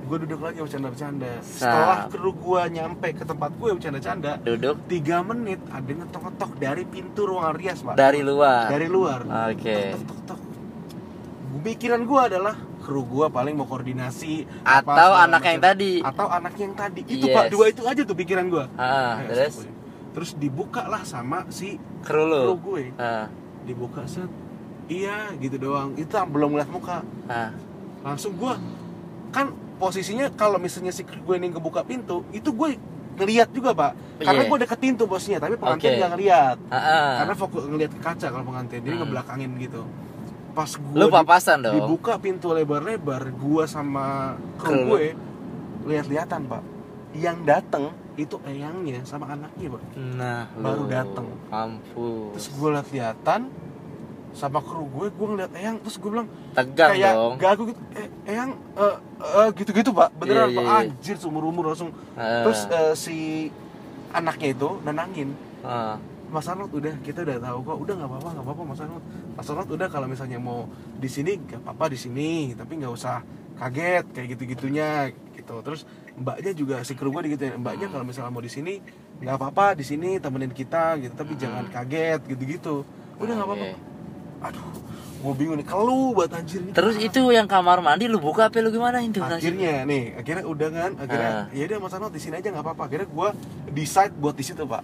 gue duduk lagi bercanda-bercanda setelah kru gue nyampe ke tempat gue bercanda-canda Duduk tiga menit ada yang ngetok-ngetok dari pintu ruangan rias pak dari luar. dari luar Oke. tok tok tok pikiran gue adalah kru gue paling mau koordinasi apa, Atau segala anak yang tadi. atau anak yang tadi itu Yes. pak dua itu aja tuh pikiran gue Ah, terus terus dibuka lah sama si kru lu. kru gue Ah, dibuka set iya gitu doang itu belum ngeliat muka ah. langsung gue kan posisinya kalau misalnya si kru gue ini ngebuka pintu itu gue ngeliat juga pak karena Iya. gue deketin tuh bosnya tapi pengantin Oke. nggak ngeliat Ah, ah. karena fokus ngeliat ke kaca kalau pengantin jadi Hmm. ngebelakangin gitu pas gue Lu papasan dong. dibuka pintu lebar-lebar gua sama kru gue lihat-lihatan pak yang datang itu eyangnya sama anaknya pak Nah, Baru dateng. Mampus. terus gue lihat-lihatan sama kru gue gue ngeliat eyang terus gue bilang Tegang kayak dong. gagu gitu eh, eyang eh, eh, gitu-gitu pak beneran Iya, pak iya, iya. anjir seumur umur langsung Ah. terus eh, si anaknya itu nenangin Ah. Mas Arnold udah kita udah tahu kok. Udah nggak apa-apa nggak apa-apa Mas Arnold. Mas Arnold udah kalau misalnya mau di sini nggak apa-apa di sini. Tapi nggak usah kaget kayak gitu gitunya gitu. Terus mbaknya juga si kru gue gitu mbaknya kalau misalnya mau di sini nggak apa-apa di sini temenin kita gitu. Tapi jangan kaget gitu-gitu. Udah nggak apa-apa. Oke. aduh gue bingung nih kalau buat anjir. Terus itu yang kamar mandi lu buka apa lu gimana itu? akhirnya nih akhirnya udah kan akhirnya Ah. ya udah Mas Arnold di sini aja nggak apa-apa. Akhirnya gue decide buat di situ pak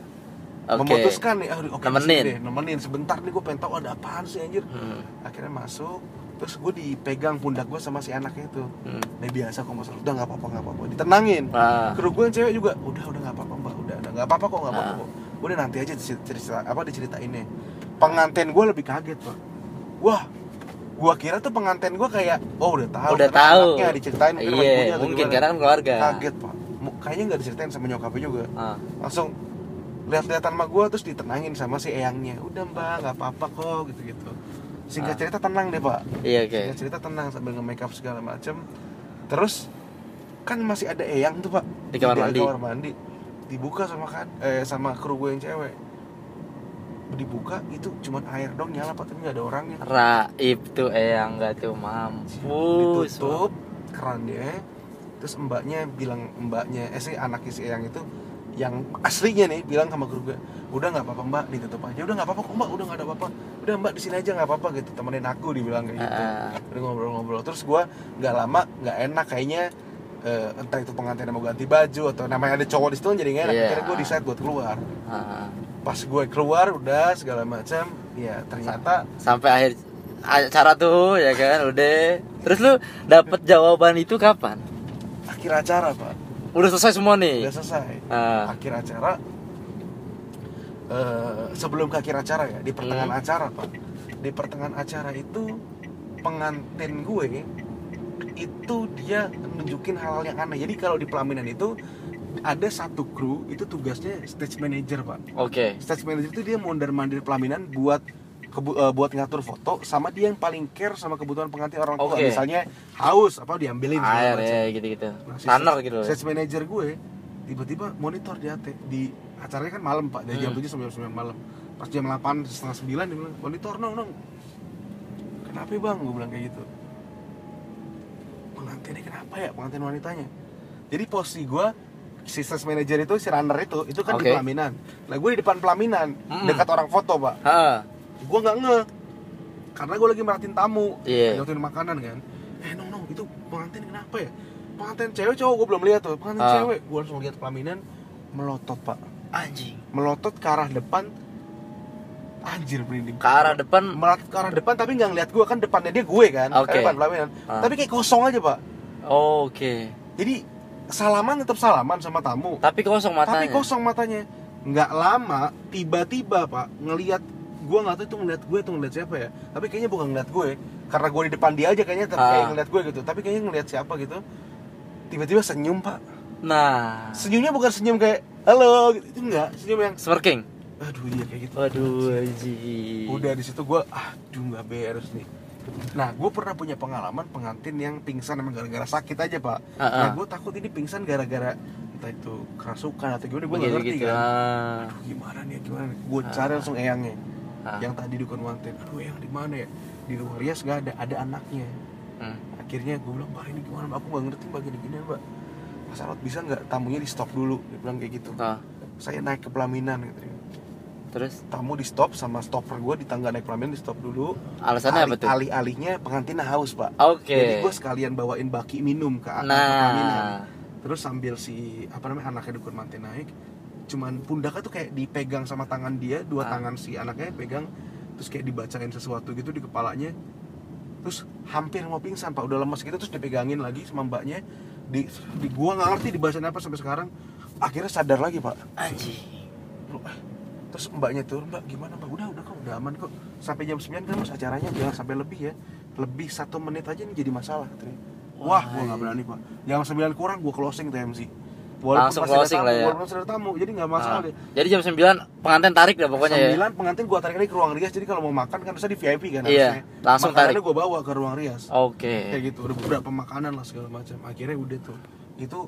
Oke. memutuskan nih ah, oke di sini Nemenin. deh, nemenin sebentar nih gue pengen tahu ada apaan sih anjir Hmm. akhirnya masuk terus gue dipegang pundak gue sama si anaknya itu Hmm. nah biasa kok mas udah nggak apa-apa nggak apa-apa ditenangin Ah. kru gue yang cewek juga udah udah nggak apa-apa mbak udah nggak apa-apa kok nggak apa-apa Ah. kok udah nanti aja cerita, apa diceritain nih pengantin gue lebih kaget pak wah gua kira tuh pengantin gua kayak oh udah tahu Udah tahu. anaknya diceritain mungkin Iya, ibunya atau mungkin gimana. karena kan keluarga. kaget pak kayaknya nggak diceritain sama nyokapnya juga Ah. langsung lihat-lihatan sama gua terus ditenangin sama si eyangnya. Udah mbak nggak apa-apa kok gitu-gitu. Singkat Ah. cerita tenang deh pak. Iya oke. singkat cerita tenang sambil nge-make up segala macem. Terus kan masih ada eyang tuh pak. Di kamar mandi. kamar mandi. Dibuka sama kan eh sama kru gue yang cewek. Dibuka itu cuman air dong nyala pak. Tapi nggak ada orangnya. Raib tuh eyang nggak tuh mampus. ditutup kerannya terus mbaknya bilang mbaknya eh si anaknya si eyang itu yang aslinya nih bilang sama guru gue udah nggak apa-apa mbak ditutup aja udah nggak apa-apa kok mbak udah nggak ada apa-apa udah mbak di sini aja nggak apa-apa gitu temenin aku dibilang kayak gitu Ah. udah ngobrol-ngobrol terus gue nggak lama nggak enak kayaknya eh, entah itu pengantin mau ganti baju atau namanya ada cowok di situ kan jadi nggak enak Iya. akhirnya gue decide buat keluar Ah. pas gue keluar udah segala macam ya ternyata Sampai akhir acara tuh ya kan udah. Terus lu dapet jawaban itu kapan? akhir acara pak Udah selesai semua nih. udah selesai Ah. akhir acara eh, sebelum ke akhir acara ya di pertengahan Hmm. acara pak di pertengahan acara itu pengantin gue itu dia nunjukin hal-hal yang aneh jadi kalau di pelaminan itu ada satu kru itu tugasnya stage manager pak Oke. stage manager itu dia mondar mandir pelaminan buat kebu- eh, buat ngatur foto sama dia yang paling care sama kebutuhan pengantin orang tua Oke. misalnya haus apa diambilin Air ya gitu-gitu. Nah, gitu. Sales manager gue tiba-tiba monitor di AT di acaranya kan malam pak dari jam Hmm. 7 sampai jam 9 malam pas jam 8 setengah 9 dia bilang monitor nong nong kenapa bang gue bilang kayak gitu pengantinnya kenapa ya pengantin wanitanya jadi posisi gue si sales manager itu si runner itu itu kan di Oke. pelaminan nah gue di depan pelaminan Mm-mm. dekat orang foto pak Ha. Gue nggak nge karena gue lagi merhatiin tamu Iya. ngeliatin makanan kan eh nong nong itu pengantin kenapa ya pengantin cewek cowok gue belum lihat tuh pengantin Ah. cewek gue langsung lihat pelaminan melotot pak Anjing. melotot ke arah depan anjir merinding Ke arah depan. melotot ke arah depan tapi nggak ngeliat gue kan depannya dia gue kan Oke. Kan depan pelaminan Ah. tapi kayak kosong aja pak Oke. jadi salaman tetap salaman sama tamu Tapi kosong matanya. tapi kosong matanya nggak lama tiba-tiba pak ngelihat gue nggak tahu itu ngeliat gue tuh ngeliat siapa ya tapi kayaknya bukan ngeliat gue karena gue di depan dia aja kayaknya tapi Ah. kayak ngeliat gue gitu tapi kayaknya ngeliat siapa gitu tiba-tiba senyum pak Nah. senyumnya bukan senyum kayak halo gitu itu enggak senyum yang Smirking. aduh iya kayak gitu Waduh, anjing. udah di situ gue aduh nggak beres nih nah gue pernah punya pengalaman pengantin yang pingsan emang gara-gara sakit aja pak Ah, ah. nah gue takut ini pingsan gara-gara entah itu kerasukan atau gimana gue nggak ngerti gitu. kan Ah. Aduh, gimana nih gimana nih gue Ah. cari langsung eyangnya Ah. yang tadi dukun manten aduh eyang di mana ya di luar rias nggak ada ada anaknya Hmm. akhirnya gue bilang mbak ini gimana mbak aku nggak ngerti mbak gini gini mbak Mas Arot bisa nggak tamunya di stop dulu dia bilang kayak gitu Ah. saya naik ke pelaminan gitu Terus tamu di stop sama stopper gue di tangga naik pelaminan di stop dulu alasannya apa tuh? alih alihnya pengantin haus pak Oke. jadi gue sekalian bawain baki minum ke ke pelaminan Nah. terus sambil si apa namanya anaknya dukun manten naik cuman pundaknya tuh kayak dipegang sama tangan dia dua Ah. tangan si anaknya pegang terus kayak dibacain sesuatu gitu di kepalanya. Terus hampir mau pingsan pak. Udah lemas gitu terus dipegangin lagi sama mbaknya. Di, di gua nggak ngerti dibacain apa sampai sekarang. Akhirnya sadar lagi pak. Loh, eh, terus mbaknya turun mbak gimana mbak? Udah udah kok udah aman kok. Sampai jam 9 kan mas acaranya jangan sampai lebih ya. Lebih satu menit aja ini jadi masalah katanya. wah gua nggak berani pak. Jam 9 kurang gua closing tuh MC Langsung masih ada closing tamu, lah ya. walaupun ada tamu jadi nggak masalah Ah. deh Jadi jam 9 pengantin tarik dah pokoknya ya. 9 pengantin gua tarik lagi ke ruang rias jadi kalau mau makan kan bisa di VIP kan Iya, langsung makanannya tarik. gua bawa ke ruang rias Oke. kayak gitu ada beberapa makanan lah segala macam akhirnya udah tuh itu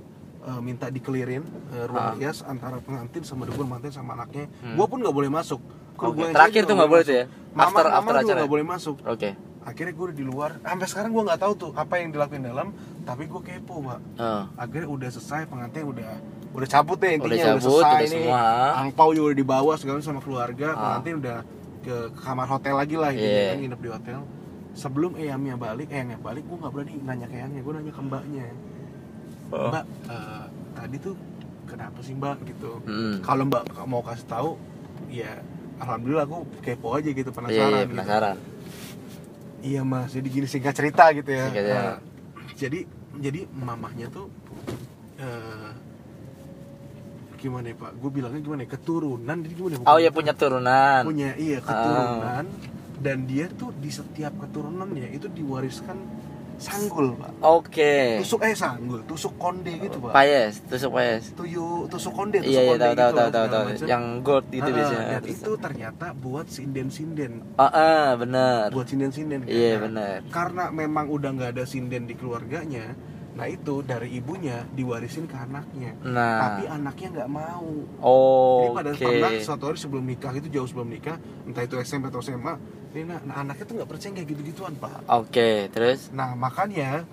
eh, minta dikelirin eh, ruang Ah. rias antara pengantin sama dukun manten sama anaknya Hmm. gua pun nggak boleh masuk gua yang terakhir tuh nggak boleh tuh ya? Mama, After- mama after juga acara. nggak boleh masuk Oke. Akhirnya gue udah di luar sampai sekarang gue nggak tahu tuh apa yang dilakuin dalam tapi gue kepo mak Oh. akhirnya udah selesai pengantin udah udah cabut deh intinya Udah cabut, selesai udah nih semua. angpau juga udah dibawa segala sama keluarga Ah. pengantin udah ke, ke kamar hotel lagi lah gitu Iya. kan nginep di hotel sebelum eyangnya balik eyangnya balik gue nggak berani nanya ke eyangnya gue nanya ke mbaknya Oh. mbak eh, tadi tuh kenapa sih mbak gitu Hmm. kalau mbak mau kasih tahu ya alhamdulillah aku kepo aja gitu penasaran iya, gitu. penasaran. Iya mas, jadi gini singkat cerita gitu ya. Singkat. Nah, jadi jadi mamahnya tuh eh, gimana ya pak? Gue bilangnya gimana ya? Keturunan, jadi gimana? ya? Oh ya punya turunan. punya iya keturunan dan dia tuh di setiap keturunannya itu diwariskan sanggul pak Oke. tusuk eh sanggul tusuk konde gitu pak Payes, tusuk payes. tuyu tusuk konde tusuk Iya iya konde tahu tahu gitu tahu tahu tahu. macam. Yang gold gitu Ah, biasanya. dan itu ternyata buat sinden-sinden Ah, ah, benar. buat sinden-sinden kan. Iya Nah, benar. karena memang udah nggak ada sinden di keluarganya nah itu dari ibunya diwarisin ke anaknya Nah. tapi anaknya nggak mau Oh, Jadi pada oke. pernah suatu hari sebelum nikah itu jauh sebelum nikah, entah itu SMP atau SMA, ini nah, nah, anaknya tuh nggak percaya kayak gitu-gituan pak. Oke, terus Nah makanya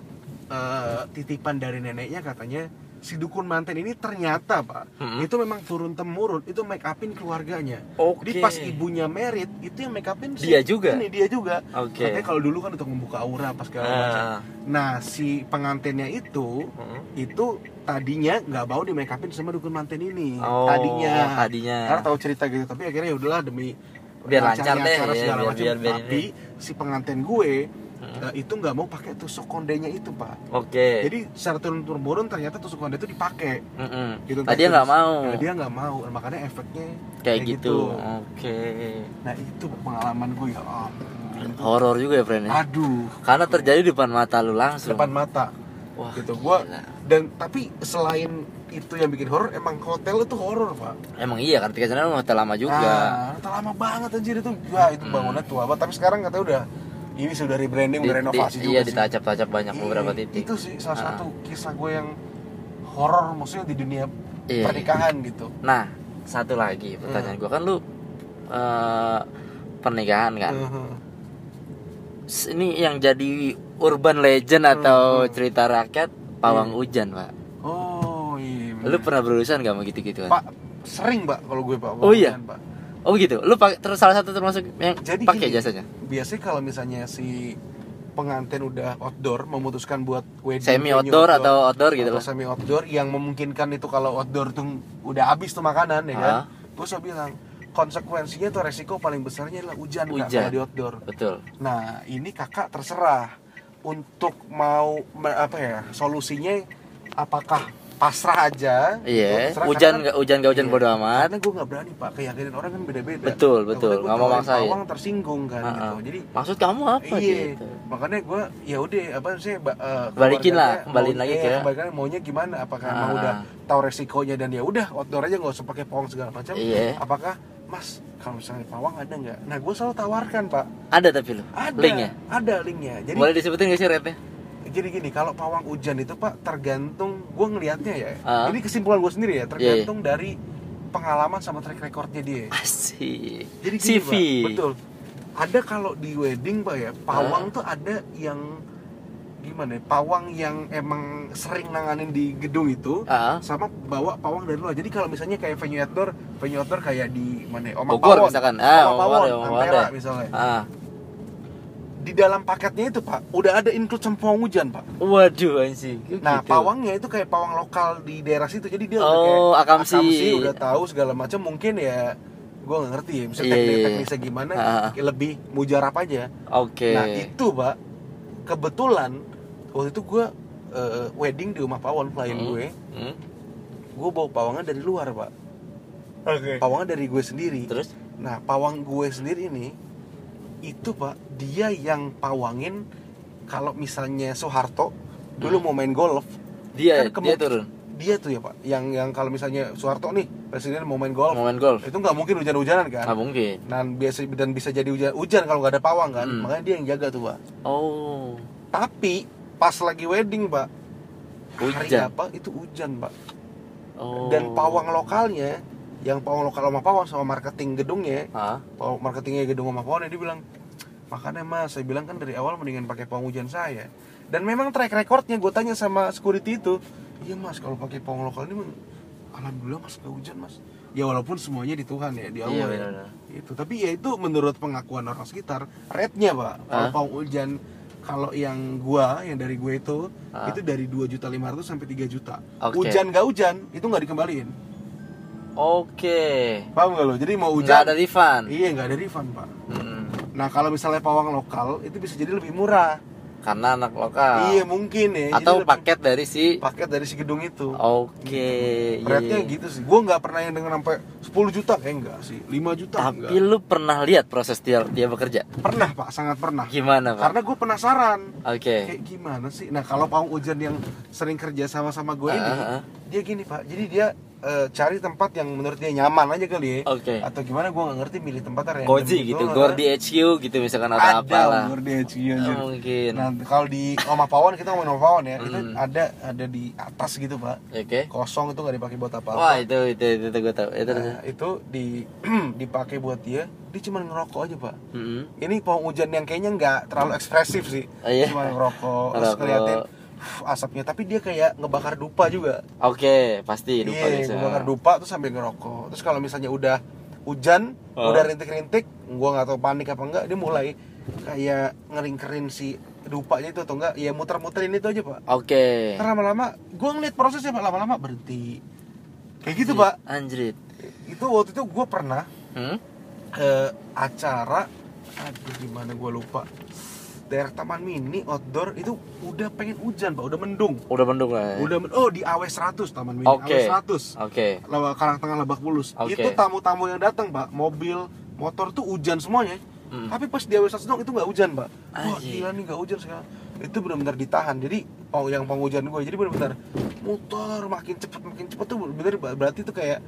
eh, titipan dari neneknya katanya si dukun manten ini ternyata pak Mm-mm. itu memang turun temurun itu make upin keluarganya. Oke. Jadi pas ibunya merit itu yang make upin si- Dia juga? Ini dia juga. Oke. Katanya kalau dulu kan untuk membuka aura pas segala macam. Ah. Nah si pengantinnya itu Mm. itu tadinya nggak mau di make upin sama dukun manten ini. Oh, tadinya tadinya. karena tahu cerita gitu tapi akhirnya ya udahlah demi Biar lancar deh, ya, biar- macam. biar- biar tapi si pengantin gue Hmm. eh, itu nggak mau pakai tusuk kondenya itu pak Oke. jadi secara turun turun ternyata tusuk konde itu dipakai Mm-mm. gitu Tadi dia nggak mau. Nah, dia nggak mau makanya efeknya Kayak gitu. Oke. nah itu pengalaman gue ya ampun. Horor juga ya, friend ya. aduh Karena terjadi di depan mata lu langsung. depan mata Wah, gitu gua gila. dan tapi selain itu yang bikin horor emang hotel itu horor pak Emang iya kan Tika Sana hotel lama juga. Ah, itu lama banget anjir itu. Wah, itu bangunnya tua banget. Tapi sekarang katanya udah ini sudah rebranding, Di- udah renovasi di- juga Iya, sih. ditacap-tacap banyak Iya, beberapa titik. Itu sih salah Ah. satu kisah gue yang horor maksudnya di dunia Iya. pernikahan gitu. Nah, satu lagi pertanyaan Hmm. gua kan lu eh, pernikahan kan. Mhm. S- Ini yang jadi urban legend atau Hmm. cerita rakyat pawang hujan, Pak. Oh, iya. Lu pernah berurusan gak sama gitu-gitu Pak sering, Pak, kalau gue, Pak. Oh, iya? Pengalaman, Pak. Oh gitu. Lu pakai terus salah satu termasuk yang Jadi pakai gini, jasanya. Biasanya kalau misalnya si pengantin udah outdoor memutuskan buat wedding Semi venue outdoor atau outdoor gitu atau loh. semi outdoor yang memungkinkan itu kalau outdoor tuh udah habis tuh makanan ya kan Ah. terus saya bilang konsekuensinya tuh resiko paling besarnya adalah hujan, Kak, Hujan. kalau di outdoor Betul. nah ini kakak terserah untuk mau apa ya solusinya apakah pasrah aja Iya, Terserah, hujan nggak hujan nggak hujan Iya. bodo amat. karena gue nggak berani pak keyakinan orang kan beda-beda Betul, betul. Nggak mau maksain. pawang tersinggung kan Ah, gitu ah. jadi Maksud kamu apa iya gitu? makanya gue ya udah apa sih eh, Balikin lah, kembaliin mau- lagi iya, ke- kembalikan maunya gimana apakah Ah. emang udah tahu resikonya dan ya udah outdoor aja nggak usah pakai pawang segala macam Iya. apakah mas kalau misalnya pawang ada nggak nah gue selalu tawarkan pak Ada tapi lu. ada Linknya. ada linknya jadi Boleh disebutin gak sih rate-nya? Jadi gini kalau pawang hujan itu pak tergantung gue ngelihatnya ya Ah. ini kesimpulan gue sendiri ya Iya, iya. tergantung dari pengalaman sama track recordnya dia Asik. jadi gini, CV. Pak, betul ada kalau di wedding pak ya pawang tuh ada yang gimana ya pawang yang emang sering nanganin di gedung itu Ah, sama bawa pawang dari luar jadi kalau misalnya kayak venue outdoor venue outdoor kayak di mana ya Oma Bogor Pawon misalkan. Ah, Oma Pawon misalnya ah. Di dalam paketnya itu pak udah ada include sama pawang hujan pak Waduh anjing. Nah, Gitu. pawangnya itu kayak pawang lokal di daerah situ. Jadi dia udah Oh, kayak akamsi. udah tahu segala macam. Mungkin ya gue nggak ngerti ya. Misalnya Iya, teknik iya. teknisnya gimana, Ah. kayak lebih mujarab aja. Oke. Nah, itu, Pak. Kebetulan waktu itu gue eh, wedding di rumah pawon klien Hmm. gue. Hmm, Gue bawa pawangnya dari luar, Pak. Oke. Pawangnya dari gue sendiri. Terus? Nah, pawang gue sendiri ini itu, Pak, dia yang pawangin kalau misalnya Soeharto dulu Hmm. mau main golf, Dia Kan dia turun. dia tuh ya pak yang yang kalau misalnya Soeharto nih presiden mau main golf Mau main golf. itu nggak mungkin hujan-hujanan kan Nggak mungkin. dan biasa dan bisa jadi hujan hujan kalau nggak ada pawang kan Hmm. makanya dia yang jaga tuh pak Oh. tapi pas lagi wedding pak hari Hujan. apa itu hujan pak Oh. dan pawang lokalnya yang pawang lokal sama pawang sama marketing gedungnya Ah, pawang marketingnya gedung sama pawang dia bilang makanya mas saya bilang kan dari awal mendingan pakai pawang hujan saya dan memang track recordnya gue tanya sama security itu iya mas kalau pakai pawang lokal ini alhamdulillah mas gak hujan mas ya walaupun semuanya di Tuhan ya di Iya, Allah ya. itu tapi ya itu menurut pengakuan orang sekitar rate-nya pak kalau Hah? pawang hujan kalau yang gua yang dari gue itu Hah? itu dari 2 juta 500 sampai 3 juta Oke. hujan gak hujan itu nggak dikembaliin Oke. paham gak lo? Jadi mau hujan ada refund. iya nggak ada refund pak. Hmm. Nah kalau misalnya pawang lokal itu bisa jadi lebih murah. Karena anak lokal. Iya mungkin ya. Jadi atau lebih paket dari si paket dari si gedung itu. Oke iya, rate-nya iya. gitu sih. Gue nggak pernah yang dengan sampai 10 juta eh enggak sih. 5 juta tapi enggak lu pernah lihat proses dia dia bekerja? Pernah pak. Sangat pernah. Gimana pak? Karena gue penasaran. Oke. Kayak gimana sih? Nah kalau Pawang Ujan yang sering kerja sama sama gue ini Ah, ah, ah. dia gini pak. Jadi dia eh, cari tempat yang menurut dia nyaman aja kali ya Oke. atau gimana gue nggak ngerti milih tempatnya random Koji gitu, Heeh. Gordi HQ gitu misalkan atau ada apa lah Gordi HQ, anjir. Oh, mungkin Nah, kalau di Oma Pawon kita ngomongin Oma Pawon ya, itu Hmm. ada ada di atas gitu, Pak. oke Kosong itu nggak dipakai buat apa-apa. wah itu itu itu, itu gue tahu itu Nah, itu di dipakai buat dia, dia cuma ngerokok aja, Pak. Mm-mm. Ini pawang hujan yang kayaknya nggak terlalu ekspresif sih. Oh, iya? Cuma ngerokok, terus ngeliatin "Uf, asapnya, tapi dia kayak ngebakar dupa juga. oke pasti lupa Iya, bisa ngebakar dupa terus sambil ngerokok. Terus kalau misalnya udah hujan, Oh. udah rintik-rintik, gua nggak tahu panik apa enggak, dia mulai kayak ngeringkerin si dupanya itu atau enggak, ya muter-muterin itu aja, Pak. oke Ntar lama-lama gue ngeliat prosesnya pak lama-lama berhenti kayak gitu pak anjrit itu waktu itu gue pernah hmm? ke acara aduh gimana gue lupa daerah taman mini outdoor itu udah pengen hujan pak. Udah mendung. Udah mendung lah ya? udah men- oh di AW 100 taman mini Oke. AW 100 oke. Lawa Karang Tengah Lebak Bulus. Oke. itu tamu-tamu yang datang pak. Mobil motor tuh hujan semuanya. Hmm. tapi pas di AW 100 dong itu nggak hujan pak. Wah gila nih nggak hujan sekarang. Itu benar-benar ditahan. Jadi oh yang penghujan gue jadi benar-benar muter makin cepet makin cepet tuh bener berarti tuh kayak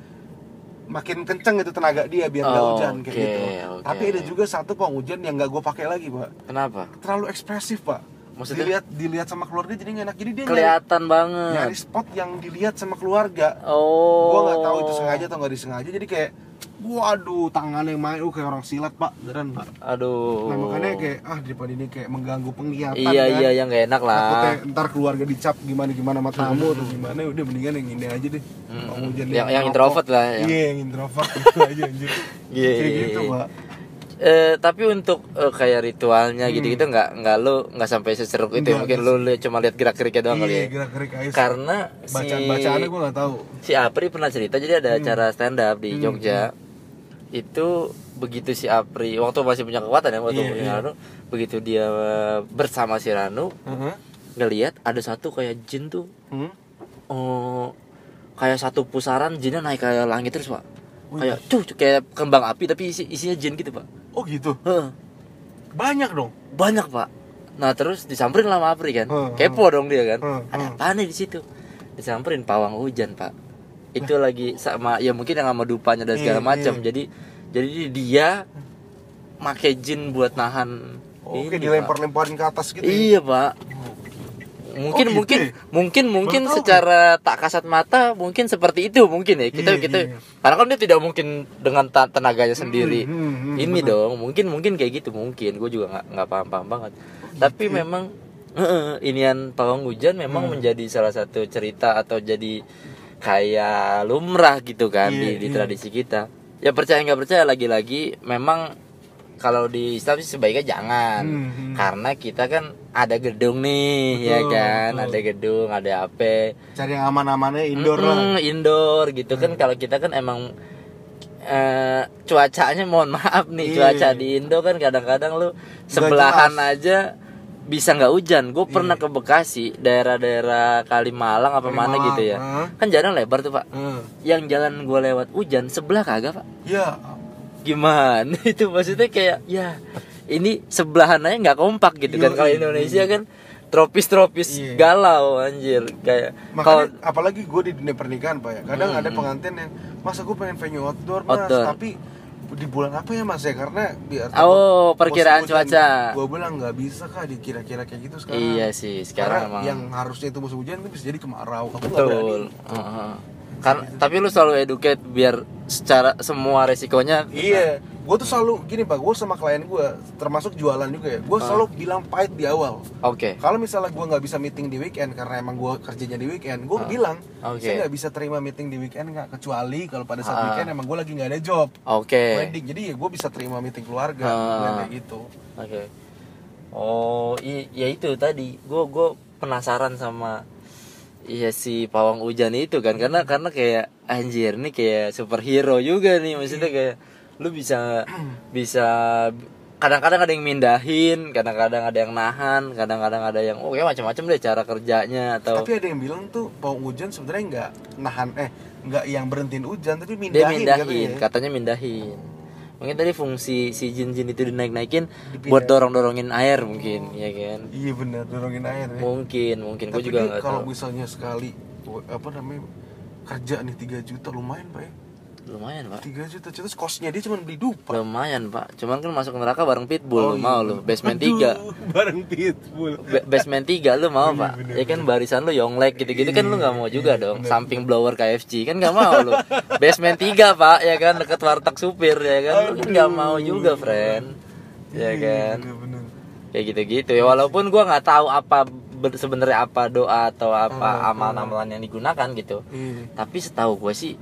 makin kenceng itu tenaga dia biar nggak Oh, hujan kayak oke, gitu. oke. tapi ada juga satu penghujan yang nggak gue pakai lagi pak. Kenapa? Terlalu ekspresif pak. Maksudnya? dilihat dilihat sama keluarga jadi nggak enak. Jadi dia nyari, kelihatan nyari banget. spot yang dilihat sama keluarga. Oh. Gua nggak tahu itu sengaja atau nggak disengaja. Jadi kayak waduh tangannya main uh kayak orang silat pak. Beneran pak. Aduh. Nah makanya kayak ah daripada ini kayak mengganggu penglihatan iya kan. iya yang gak enak takutnya lah ntar keluarga dicap gimana gimana sama tamu atau gimana udah mendingan yang ini aja deh. Hmm. Hujan Yang- yang ngerokok. introvert lah, yang- iya yang introvert itu aja anjir. Iya, kayak iya, gitu iya. pak. Eh, tapi untuk eh, kayak ritualnya Hmm. gitu-gitu nggak nggak lu nggak sampai seseruk itu ya? Enggak, mungkin lu li- cuma lihat gerak-geriknya doang kali iya ya? Gerak gerik aja karena si bacaan bacaannya gua nggak tahu. si Apri pernah cerita jadi ada acara stand up di Hmm, Jogja itu begitu si Apri waktu masih punya kekuatan ya waktu Iya, punya iya. Ranu begitu dia eh, bersama si Ranu Heeh. ngelihat ada satu kayak jin tuh. Hmm? oh kayak satu pusaran jinnya naik kayak langit terus pak. Wih. kayak cuh cuh, kayak kembang api tapi isi, isinya jin gitu pak. Oh gitu? Heeh. banyak dong? Banyak pak. Nah terus disamperin lah sama Apri kan. Hmm, kepo dong dia kan. Hmm, ada apa nih di situ? Disamperin pawang hujan pak itu lagi sama ya mungkin yang sama dupanya dan segala Iya, macam iya. jadi jadi dia make jin buat nahan oke ini, dilempar-lemparin ke atas gitu ya? iya pak mungkin gitu mungkin ya? mungkin mungkin Baru secara tak kasat mata mungkin seperti itu mungkin ya kita Iya, kita iya. karena kan dia tidak mungkin dengan tenaganya sendiri hmm, hmm, ini benar. dong mungkin mungkin kayak gitu mungkin gue juga nggak nggak paham paham banget Oh, tapi gitu ya? memang eh, inian pawang hujan memang Hmm. menjadi salah satu cerita atau jadi kayak lumrah gitu kan di, Iya, di iya. tradisi kita ya percaya nggak percaya lagi-lagi memang kalau di Islam sih sebaiknya jangan Hmm, hmm. karena kita kan ada gedung nih ya Betul, kan betul. ada gedung ada apa cari yang aman-amannya indoor lah Mm-mm, indoor gitu kan kalau kita kan emang eh, cuacanya mohon maaf nih Iya. cuaca di Indo kan kadang-kadang lu sebelahan aja bisa nggak hujan gue pernah Iya. ke Bekasi daerah-daerah Kalimalang apa mana Kalimalang, gitu ya ah. kan jalan lebar tuh pak Hmm. yang jalan gue lewat hujan sebelah kagak pak ya gimana itu maksudnya kayak ya ini sebelahan aja nggak kompak gitu kan Yoi. kalau Indonesia kan tropis-tropis Iya. galau anjir kayak kalau apalagi gue di dunia pernikahan pak ya kadang Hmm. ada pengantin yang mas aku pengen venue outdoor mas Outdoor. tapi di bulan apa ya mas ya? Karena biar Oh, perkiraan cuaca. gue bilang nggak bisa kah dikira-kira kayak gitu sekarang. Iya sih sekarang karena emang yang harusnya itu musim hujan itu bisa jadi kemarau. Aku nggak berani. Betul Heeh. Kan- tapi lu selalu educate biar secara semua resikonya Iya, gue tuh selalu gini pak, gue sama klien gue, termasuk jualan juga ya, gue Ah. selalu bilang pahit di awal. oke Kalau misalnya gue nggak bisa meeting di weekend karena emang gue kerjanya di weekend, gue Ah. bilang Oke. saya nggak bisa terima meeting di weekend nggak kecuali kalau pada saat Ah. weekend emang gue lagi nggak ada job oke wedding, jadi ya gue bisa terima meeting keluarga, bilang kayak gitu. Oke. Oh, i- ya itu tadi. Gue gue penasaran sama Iya si pawang hujan itu kan karena karena kayak anjir nih kayak superhero juga nih maksudnya kayak lu bisa bisa kadang-kadang ada yang mindahin kadang-kadang ada yang nahan kadang-kadang ada yang oh ya macam-macam deh cara kerjanya atau Tapi ada yang bilang tuh pawang hujan sebenarnya nggak nahan eh nggak yang berhentiin hujan tapi dia mindahin, mindahin katanya. ya. katanya mindahin mungkin tadi fungsi si jin-jin itu dinaik-naikin buat dorong-dorongin air mungkin ya kan Iya benar dorongin air ya. mungkin mungkin Tapi juga nggak kalau misalnya sekali apa namanya kerja nih 3 juta lumayan pak ya lumayan pak. 3 juta terus kosnya dia cuma beli dupa. Lumayan pak. Cuman kan masuk neraka bareng pitbull lu Oh, iya. mau lu. Basement Aduh, 3 bareng pitbull. Ba- basement 3 lu mau Bener, pak. bener, ya kan barisan lu yonglek gitu-gitu kan lu nggak mau juga Iya, dong. bener. samping blower KFC kan nggak mau lu. Basement 3 pak. Ya kan deket warteg supir ya kan. Lu kan nggak mau juga friend. Ya kan. Iya, bener. kayak gitu-gitu. Ya walaupun gua nggak tahu apa sebenarnya apa doa atau apa Ah, amalan-amalan yang digunakan gitu. Iya. tapi setahu gue sih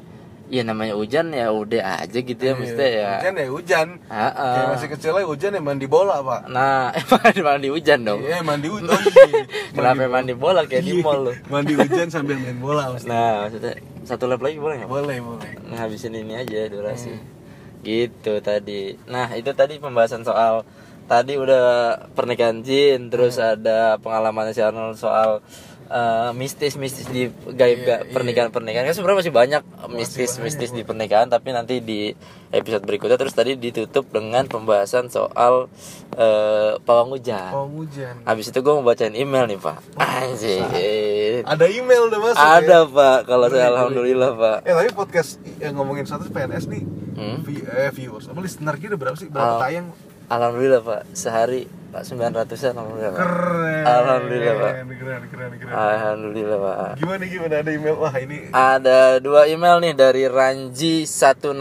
ya namanya hujan ya udah aja gitu ya maksudnya ya Hujan ya hujan. Ah, ah. Kayak masih kecil aja hujan ya mandi bola, Pak. nah emang mandi hujan dong Iya, mandi hujan. Iya. kenapa mandi bola kayak di Iya, mall lu Mandi hujan sambil main bola, Mas. nah maksudnya satu lap lagi boleh nggak Boleh, boleh. ngabisin ini aja durasi Hmm. gitu tadi nah itu tadi pembahasan soal tadi udah pernikahan jin terus Hmm. ada pengalaman si Arnold soal eh, mistis-mistis di gaib Iya, iya. pernikahan pernikahan kan sebenarnya masih banyak mistis-mistis di pernikahan tapi nanti di episode berikutnya terus tadi ditutup dengan pembahasan soal eh, pawang hujan Oh, hujan. habis itu gue mau bacain email nih pak anjir Ada email udah masuk. ada ya? pak kalau saya alhamdulillah pak Eh, tapi podcast yang ngomongin satu PNS nih, Hmm? eh, viewers, apa listener kita berapa sih? Berapa Al- tayang? Alhamdulillah pak sehari pak sembilan ratusan alhamdulillah pak. Keren. Alhamdulillah, Pak. Keren, keren, keren. Alhamdulillah pak. Gimana gimana ada email? Wah, ini Ada dua email nih dari Ranji 168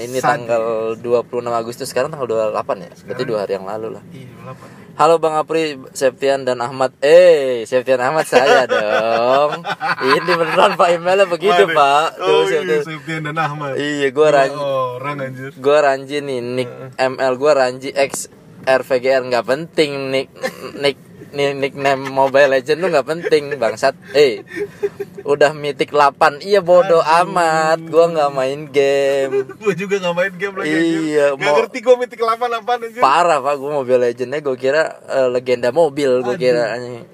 ini Sadi. tanggal 26 Agustus sekarang tanggal 28 ya berarti dua hari yang lalu lah. Iya, berapa? Halo Bang Apri, Septian dan Ahmad. Eh, Septian Ahmad saya dong. Ini beneran Pak emailnya begitu Waduh. Pak. Oh, Tuh, iya, Septian. Septian dan Ahmad. Iya, gua Ranji. Oh, orang anjir. Gua Ranji nih, nick ML gua Ranji X RVGR nggak penting nick nick nick nickname Mobile Legend lu nggak penting bangsat. Eh, udah mitik 8 iya bodoh amat. Gua nggak main game. gue juga gak main game lagi Iya, anjir. Gak mau- ngerti gue mitik 8 apaan anjir Parah pak, gua Mobile Legendnya gue kira eh, legenda mobil gue kira anjing.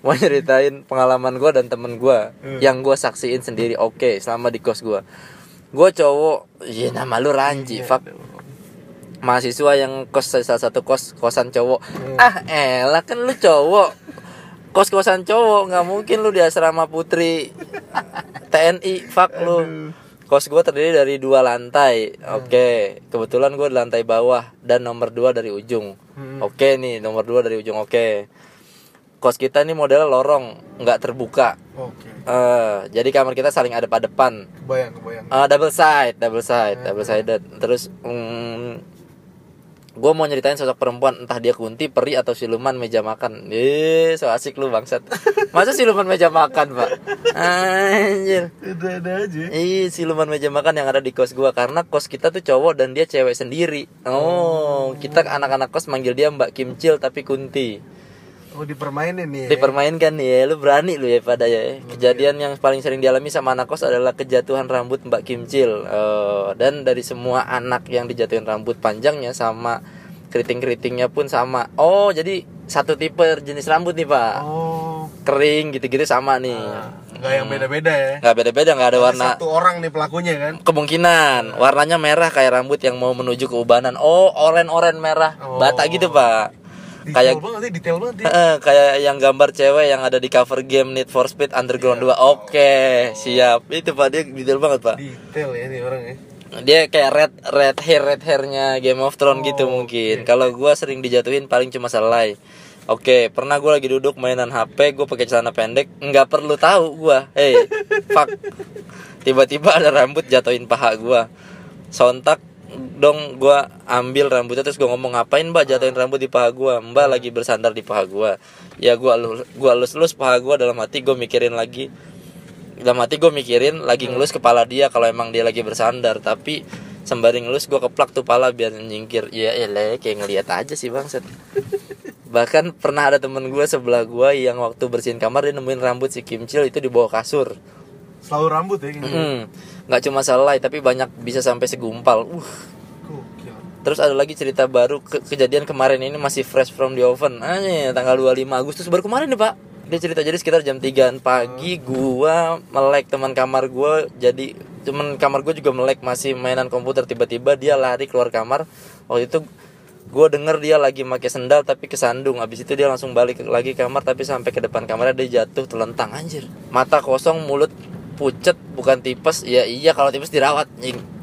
Mau nyeritain pengalaman gua dan temen gua Hmm. yang gua saksiin sendiri. Oke, selama di kos gua. Gua cowok, iya nama lu Ranji, fuck mahasiswa yang kos salah satu kos kosan cowok. Ah elah kan lu cowok. Kos kosan cowok nggak mungkin lu di asrama putri TNI fuck lu. Kos gue terdiri dari dua lantai. Oke kebetulan gue di lantai bawah dan nomor dua dari ujung. Hmm. oke nih nomor dua dari ujung oke. Kos kita ini modelnya lorong nggak terbuka. Oke. Eh, jadi kamar kita saling ada pada depan Kebayang, kebayang. Ah, double side, double side, double sided. Terus mm, gue mau nyeritain sosok perempuan entah dia kunti, peri atau siluman meja makan. Eh, so asik lu bangsat. Masa siluman meja makan, Pak? Anjir. Ada-ada aja Ih, siluman meja makan yang ada di kos gua karena kos kita tuh cowok dan dia cewek sendiri. Oh, kita anak-anak kos manggil dia Mbak Kimcil tapi kunti. Oh dipermainin nih ya? Dipermainkan nih ya, lu berani lu ya pada ya. Kejadian yang paling sering dialami sama anak kos adalah kejatuhan rambut Mbak Kimcil. Eh, dan dari semua anak yang dijatuhin rambut panjangnya sama keriting-keritingnya pun sama. Oh, jadi satu tipe jenis rambut nih, Pak. Oh Kering gitu-gitu sama nih. Gak yang beda-beda ya Nggak beda-beda, nggak ada warna Satu orang nih pelakunya kan kemungkinan warnanya merah kayak rambut yang mau menuju ke ubanan. Oh, oren-oren merah. Oh. Bata gitu, Pak. Detail Kayak banget detail banget ya kayak yang gambar cewek yang ada di cover game Need for Speed Underground 2. Oke, siap. Itu Pak dia detail banget, Pak. Detail ya nih orang ya Dia kayak red red hair red hairnya Game of Thrones gitu Oh, mungkin. Kalau gua sering dijatuhin paling cuma selai. Oke, pernah gua lagi duduk mainan HP, gue pakai celana pendek, nggak perlu tahu gua. Hey, fuck. Tiba-tiba ada rambut jatuhin paha gua. Sontak dong gua ambil rambutnya terus gua ngomong ngapain mbak? Jatuhin rambut di paha gua. Mbak lagi bersandar di paha gua. Ya gua lu gua lus lus paha gua dalam hati gua mikirin lagi dalam hati gue mikirin lagi ngelus kepala dia kalau emang dia lagi bersandar. Tapi sembari ngelus gue keplak tuh pala biar nyingkir. Ya elah kayak ngeliat aja sih bangset bahkan pernah ada temen gue sebelah gue yang waktu bersihin kamar dia nemuin rambut si Kimcil itu di bawah kasur. Selalu rambut ya kayaknya Hmm, nggak cuma selai tapi banyak bisa sampai segumpal. Uh. Terus ada lagi cerita baru ke- kejadian kemarin ini masih fresh from the oven. Anjir, tanggal 25 Agustus baru kemarin nih, Pak. Dia cerita jadi sekitar jam 3 pagi gua melek teman kamar gua jadi teman kamar gua juga melek masih mainan komputer. Tiba-tiba dia lari keluar kamar. Waktu itu gue denger dia lagi pakai sendal tapi kesandung. Habis itu dia langsung balik lagi ke kamar tapi sampai ke depan kamarnya dia jatuh telentang anjir. Mata kosong mulut pucet bukan tipes. Ya iya kalau tipes dirawat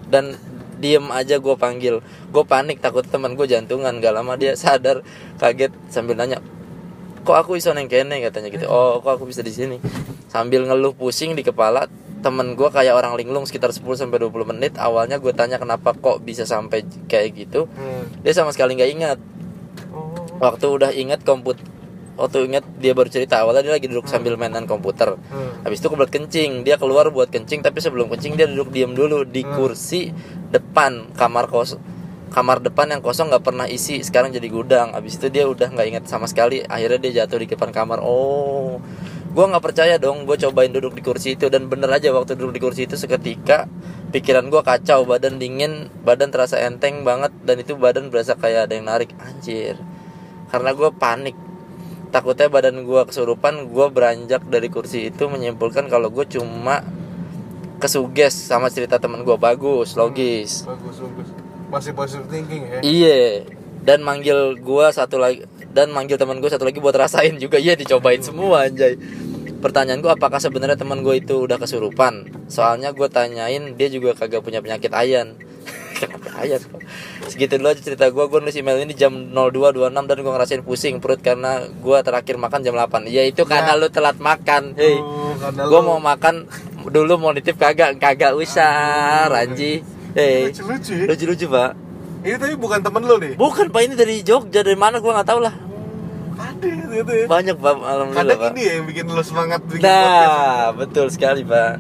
dan diem aja gue panggil. Gue panik takut teman gue jantungan. Gak lama dia sadar kaget sambil nanya kok aku iso neng kene? Katanya gitu. Oh kok aku bisa di sini? Sambil ngeluh pusing di kepala temen gue kayak orang linglung sekitar 10 sampai 20 menit. Awalnya gue tanya kenapa kok bisa sampai kayak gitu? Hmm. dia sama sekali nggak ingat. Oh. waktu udah inget komput waktu inget dia baru cerita awalnya dia lagi duduk sambil mainan komputer. Hmm. habis itu kebelet kencing dia keluar buat kencing tapi sebelum kencing dia duduk diem dulu di kursi depan kamar kos kamar depan yang kosong nggak pernah isi sekarang jadi gudang. Habis itu dia udah nggak inget sama sekali akhirnya dia jatuh di depan kamar. Oh gua nggak percaya dong gue cobain duduk di kursi itu. Dan bener aja waktu duduk di kursi itu seketika pikiran gua kacau badan dingin badan terasa enteng banget dan itu badan berasa kayak ada yang narik. Anjir. Karena gue panik takutnya badan gua kesurupan gua beranjak dari kursi itu menyimpulkan kalau gue cuma kesuges sama cerita temen gua. Bagus logis. Bagus, bagus. Masih positive thinking ya. iya dan manggil gua satu lagi dan manggil teman gue satu lagi buat rasain juga. Iya dicobain semua anjay. Pertanyaan gue apakah sebenarnya teman gue itu udah kesurupan? Soalnya gue tanyain dia juga kagak punya penyakit ayan kenapa ayan segitu dulu aja cerita gue gue nulis email ini jam 02.26 dan gue ngerasain pusing perut karena gue terakhir makan jam 8 ya itu karena lu telat makan. Hei Oh, karena gue mau makan dulu mau nitip kagak kagak usah Ranji. hei Lucu-lucu ya. lucu-lucu pak. Ini tapi bukan temen lu nih. bukan pak. Ini dari Jogja. Dari mana? Gue nggak tahu lah. Ada gitu ya. banyak pak alhamdulillah Kadang pak. ini ya yang bikin lu semangat bikin podcast. nah betul sekali pak.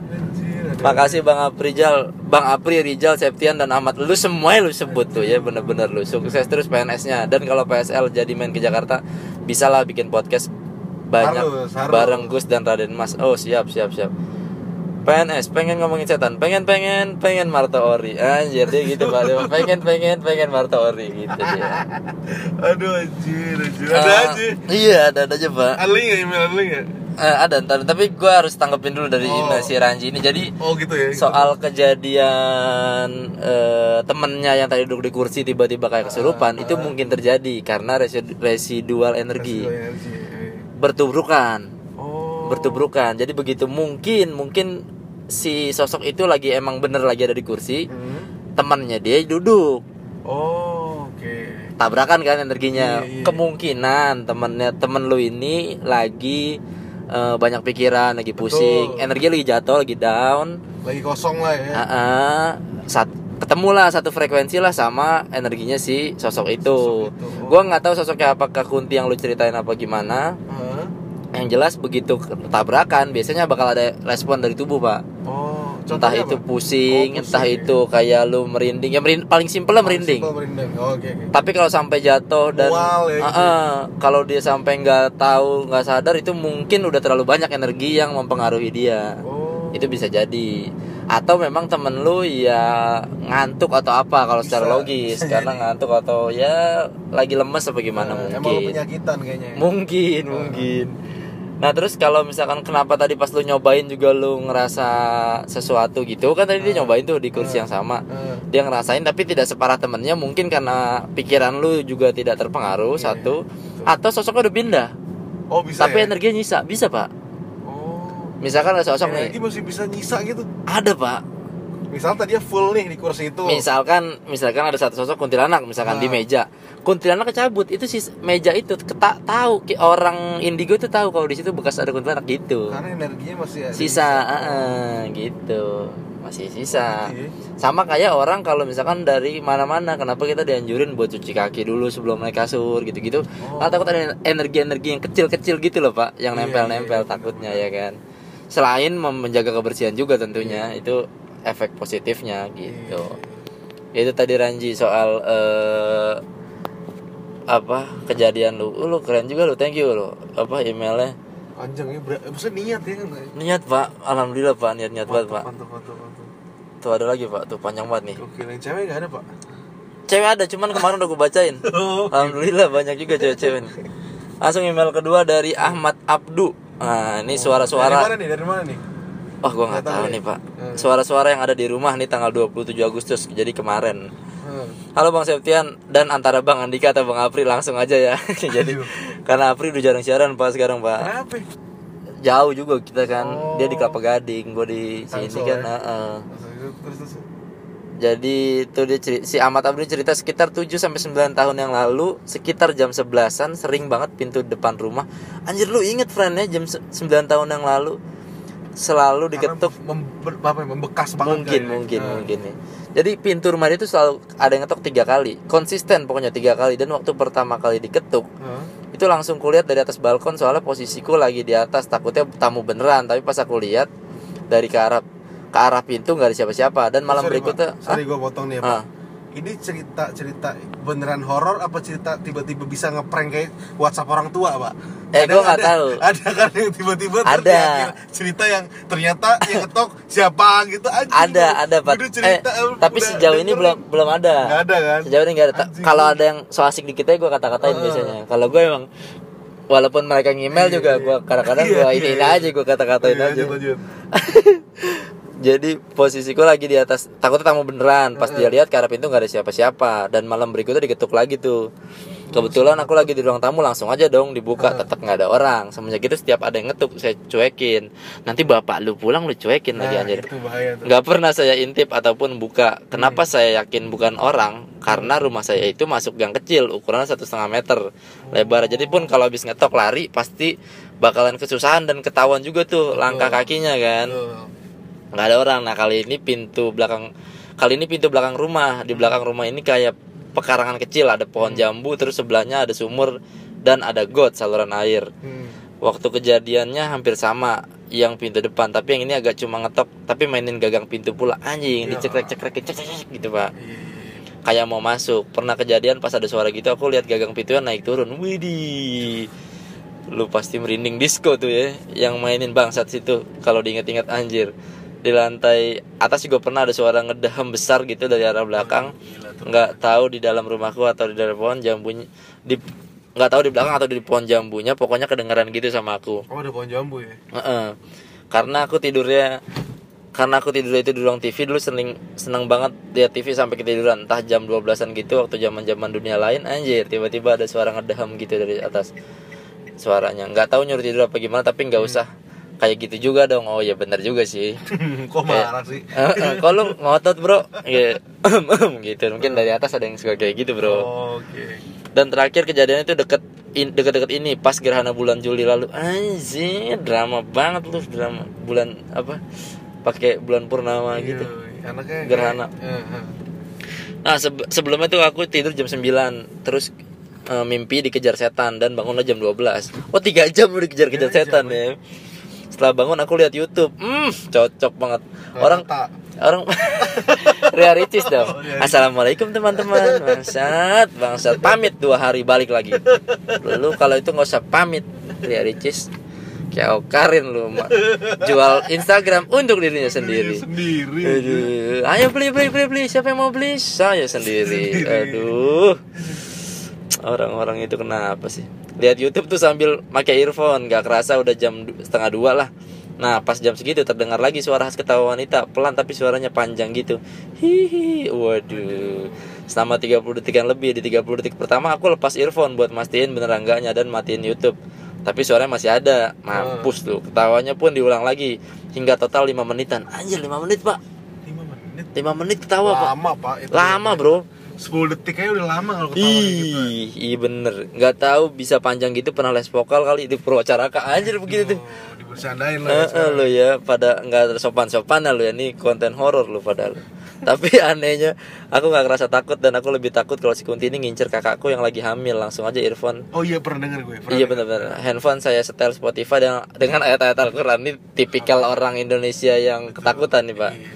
Makasih Bang Aprijal, Bang Apri, Rijal, Septian dan Ahmad. Lu semuanya lu sebut tuh ya bener-bener lu sukses terus PNS-nya. Dan kalau PSL jadi main ke Jakarta, bisa lah bikin podcast banyak Harus, harus. bareng Gus dan Raden Mas. Oh siap siap siap. PNS pengen ngomongin setan, pengen pengen pengen Marto Ori. Anjir dia gitu Pak. Dia pengen pengen pengen Marto Ori gitu dia. Aduh anjir, anjir. Ada Eh, aja. Iya, ada ada aja, Pak. Ada link ya, email ada link ya? Eh, ada ntar, tapi gue harus tanggepin dulu dari Oh. email si Ranji ini. Jadi Oh gitu ya. gitu. soal kejadian eh, temennya yang tadi duduk di kursi tiba-tiba kayak kesurupan itu mungkin terjadi karena resi- residual energi Residu energi. eh. bertubrukan Oh. bertubrukan jadi begitu mungkin mungkin si sosok itu lagi emang bener lagi ada di kursi Hmm. temannya dia duduk Oh, oke. tabrakan kan energinya Iya, iya. kemungkinan temennya temen lu ini lagi eh, banyak pikiran lagi pusing Betul. energi lagi jatuh lagi down Lagi kosong lah ya. Ah, ah, saat ketemu lah satu frekuensi lah sama energinya si sosok itu. Sosok itu. Oh. Gua nggak tahu sosoknya apakah Kunti yang lu ceritain apa gimana. Hah? Yang jelas begitu tabrakan biasanya bakal ada respon dari tubuh pak. Entah itu apa? pusing, Oh, entah pusing. itu kayak lu merinding. Ya merin- paling simpel lah merinding. Simple merinding. Oh, Oke, oke. Tapi kalau sampai jatuh dan Mual ya, gitu. ah, kalau dia sampai nggak tahu nggak sadar itu mungkin udah terlalu banyak energi yang mempengaruhi dia Oh. itu bisa jadi atau memang temen lu ya ngantuk atau apa kalau secara logis bisa karena ngantuk atau ya lagi lemes apa gimana Emang lu mungkin penyakitan kayaknya. ya? mungkin mungkin nah terus kalau misalkan kenapa tadi pas lu nyobain juga lu ngerasa sesuatu gitu kan tadi dia nyobain tuh di kursi yang sama. Eh, dia ngerasain tapi tidak separah temennya mungkin karena pikiran lu juga tidak terpengaruh Iya, satu. Atau sosoknya udah pindah. Oh, bisa tapi ya? energinya nyisa. Bisa pak. Oh. misalkan ada sosok Energi nih. masih bisa nyisa gitu. ada pak Misal tadinya full nih di kursi itu. misalkan misalkan ada satu sosok kuntilanak misalkan Ah. di meja kuntilanak kecabut itu si meja itu keta tahu orang indigo itu tahu kalau di situ bekas ada kuntilanak gitu Karena energinya masih ada. sisa ah, ah, gitu masih sisa ya. sama kayak orang kalau misalkan dari mana-mana kenapa kita dianjurin buat cuci kaki dulu sebelum naik kasur gitu-gitu Oh. Karena takut ada energi-energi yang kecil-kecil gitu loh pak yang Iya, nempel-nempel iya, takutnya ya kan selain menjaga kebersihan juga tentunya itu efek positifnya gitu. Iya. itu tadi Ranji soal eh, apa kejadian lu. Uh, lu keren juga lu thank you lu. Apa emailnya? Panjang ya, ber- maksudnya niat ya kan? niat pak. Alhamdulillah pak. Niat niat banget pak. Mantap, mantap, mantap. tuh ada lagi pak. Tuh panjang banget nih. Oke, yang cewek nggak ada pak? cewek ada cuman kemarin udah gue bacain. Oh, alhamdulillah banyak juga cewek-cewek langsung email kedua dari Ahmad Abdu. Nah ini Dari suara-suara. mana nih? Dari mana nih? Oh gue nggak tahu ya? nih pak Hmm. suara-suara yang ada di rumah nih tanggal 27 Agustus jadi kemarin Hmm. Halo Bang Septian dan antara Bang Andika atau Bang Apri langsung aja ya. Jadi karena Apri udah jarang siaran Pak sekarang Pak. Kenapa? Jauh juga kita kan. Oh. Dia di Kelapa Gading, gue di sini kan. ya? Terus terus. Jadi itu dia si Ahmad Abri cerita sekitar 7 sampai 9 tahun yang lalu sekitar jam 11-an sering banget pintu depan rumah. Anjir lu inget friend ya jam se- 9 tahun yang lalu selalu diketuk mem- apa ya, membekas banget mungkin kayaknya. mungkin Nah. mungkin nih jadi pintu rumah dia itu selalu ada yang ngetok tiga kali konsisten pokoknya tiga kali dan waktu pertama kali diketuk Hah? itu langsung kulihat dari atas balkon soalnya posisiku lagi di atas takutnya tamu beneran tapi pas aku lihat dari ke arah ke arah pintu nggak ada siapa-siapa dan malam Sorry, berikutnya Pak. Sorry gue potong nih ya, Ah. Ini cerita-cerita beneran horor apa cerita tiba-tiba bisa ngeprank kayak WhatsApp orang tua, Pak? Eh, gua nggak ada- tahu. Ada kan yang tiba-tiba Ada. cerita yang ternyata yang ketok siapa gitu aja. ada ada pak eh, cerita, tapi udah sejauh ini belum belum ada Nggak ada kan? sejauh ini nggak ada kalau ada yang so asik di kita gue kata-katain Ah. biasanya kalau gue emang walaupun mereka ngemail Iya, juga iya. gue kadang-kadang Iya, gue iya, ini iya. aja gue kata-katain Iya, aja. jadi posisiku lagi di atas takutnya tamu beneran. Pas dia lihat ke arah pintu nggak ada siapa-siapa. Dan malam berikutnya diketuk lagi tuh. Kebetulan aku lagi di ruang tamu langsung aja dong dibuka. Tetap nggak ada orang. Semenjak itu setiap ada yang ngetuk saya cuekin. Nanti bapak lu pulang lu cuekin lagi Nah, anjir. itu bahaya tuh. nggak pernah saya intip ataupun buka. Kenapa saya yakin bukan orang? Karena rumah saya itu masuk gang kecil ukurannya satu setengah meter. Lebar. Jadi pun kalau habis ngetok lari pasti bakalan kesusahan dan ketahuan juga tuh langkah kakinya kan. Nggak ada orang. Nah kali ini pintu belakang kali ini pintu belakang rumah. Di belakang rumah ini kayak pekarangan kecil. Ada pohon jambu terus sebelahnya ada sumur dan ada got saluran air. Hmm. waktu kejadiannya hampir sama yang pintu depan. Tapi yang ini agak cuma ngetok tapi mainin gagang pintu pula. Anjing Ya. dicekrek cekrek cek cek cek gitu pak. Iya, iya, iya. kayak mau masuk. Pernah kejadian pas ada suara gitu aku lihat gagang pintunya naik turun. Widih. Lu pasti merinding disco tuh ya yang mainin bangsat situ. Kalau diinget-inget anjir di lantai atas juga pernah ada suara ngedaham besar gitu dari arah belakang. Nggak tahu di dalam rumahku atau di dalam pohon jambunya di nggak tahu di belakang atau di pohon jambunya pokoknya kedengaran gitu sama aku. Oh, ada pohon jambu ya? Heeh. karena aku tidurnya karena aku tidur itu di ruang TV dulu seneng seneng banget lihat TV sampai ketiduran. Entah jam 12-an gitu waktu zaman zaman dunia lain anjir tiba-tiba ada suara ngedaham gitu dari atas suaranya. Nggak tahu nyuruh tidur apa gimana tapi nggak usah kayak gitu juga dong. Oh ya benar juga sih. Kok marah sih? Eh, eh, kok lu ngotot bro? Iya. gitu. Mungkin dari atas ada yang suka kayak gitu bro. Oh, Oke. dan terakhir kejadian itu deket in, deket-deket ini pas gerhana bulan Juli lalu. Anjir drama banget lu drama bulan apa? Pakai bulan purnama gitu. Iya, Anaknya kayak- Gerhana. Eh, eh. nah sebe- sebelumnya tuh aku tidur jam 9 terus eh, mimpi dikejar setan dan bangunlah jam 12 oh tiga jam udah dikejar-kejar setan jam, ya setelah bangun aku lihat YouTube. Hmm. Cocok banget. Orang tak. orang Ria Ricis dong. Oh, Ria. Assalamualaikum teman-teman. Bangsat bangsat. Pamit dua hari balik lagi. Lu kalau itu nggak usah pamit Ria Ricis. Kayak Karin lu Ma. jual Instagram untuk dirinya sendiri. Sendiri. Aduh, ayo beli beli beli beli. Siapa yang mau beli? Saya sendiri. Sendiri. aduh orang-orang itu kenapa sih? Lihat YouTube tuh sambil pakai earphone nggak kerasa udah jam du- setengah dua lah. Nah pas jam segitu terdengar lagi suara khas ketawa wanita pelan tapi suaranya panjang gitu. Hihi waduh. Selama 30 detik yang lebih di 30 detik pertama aku lepas earphone buat mastiin beneran enggaknya dan matiin YouTube. Tapi suaranya masih ada mampus tuh. Ketawanya pun diulang lagi hingga total 5 menitan. Anjir 5 menit pak. 5 menit. 5 menit ketawa pak. Lama, Pak. Itu. Lama bro 10 detik aja udah lama kalau ketawa gitu. Ih, iya bener. Nggak tahu bisa panjang gitu pernah les vokal kali di Purwacaraka anjir begitu tuh. Oh, dibercandain lah. Eh, ya pada nggak ada sopan-sopan lo ya ini konten horor lo padahal. Tapi anehnya aku nggak ngerasa takut dan aku lebih takut kalau si Kunti ini ngincer kakakku yang lagi hamil langsung aja earphone. Oh iya pernah denger gue. Pernah Iya benar-benar. Handphone saya setel Spotify dengan dengan ayat-ayat Al-Qur'an ini tipikal orang Indonesia yang ketakutan nih, Pak. Iya.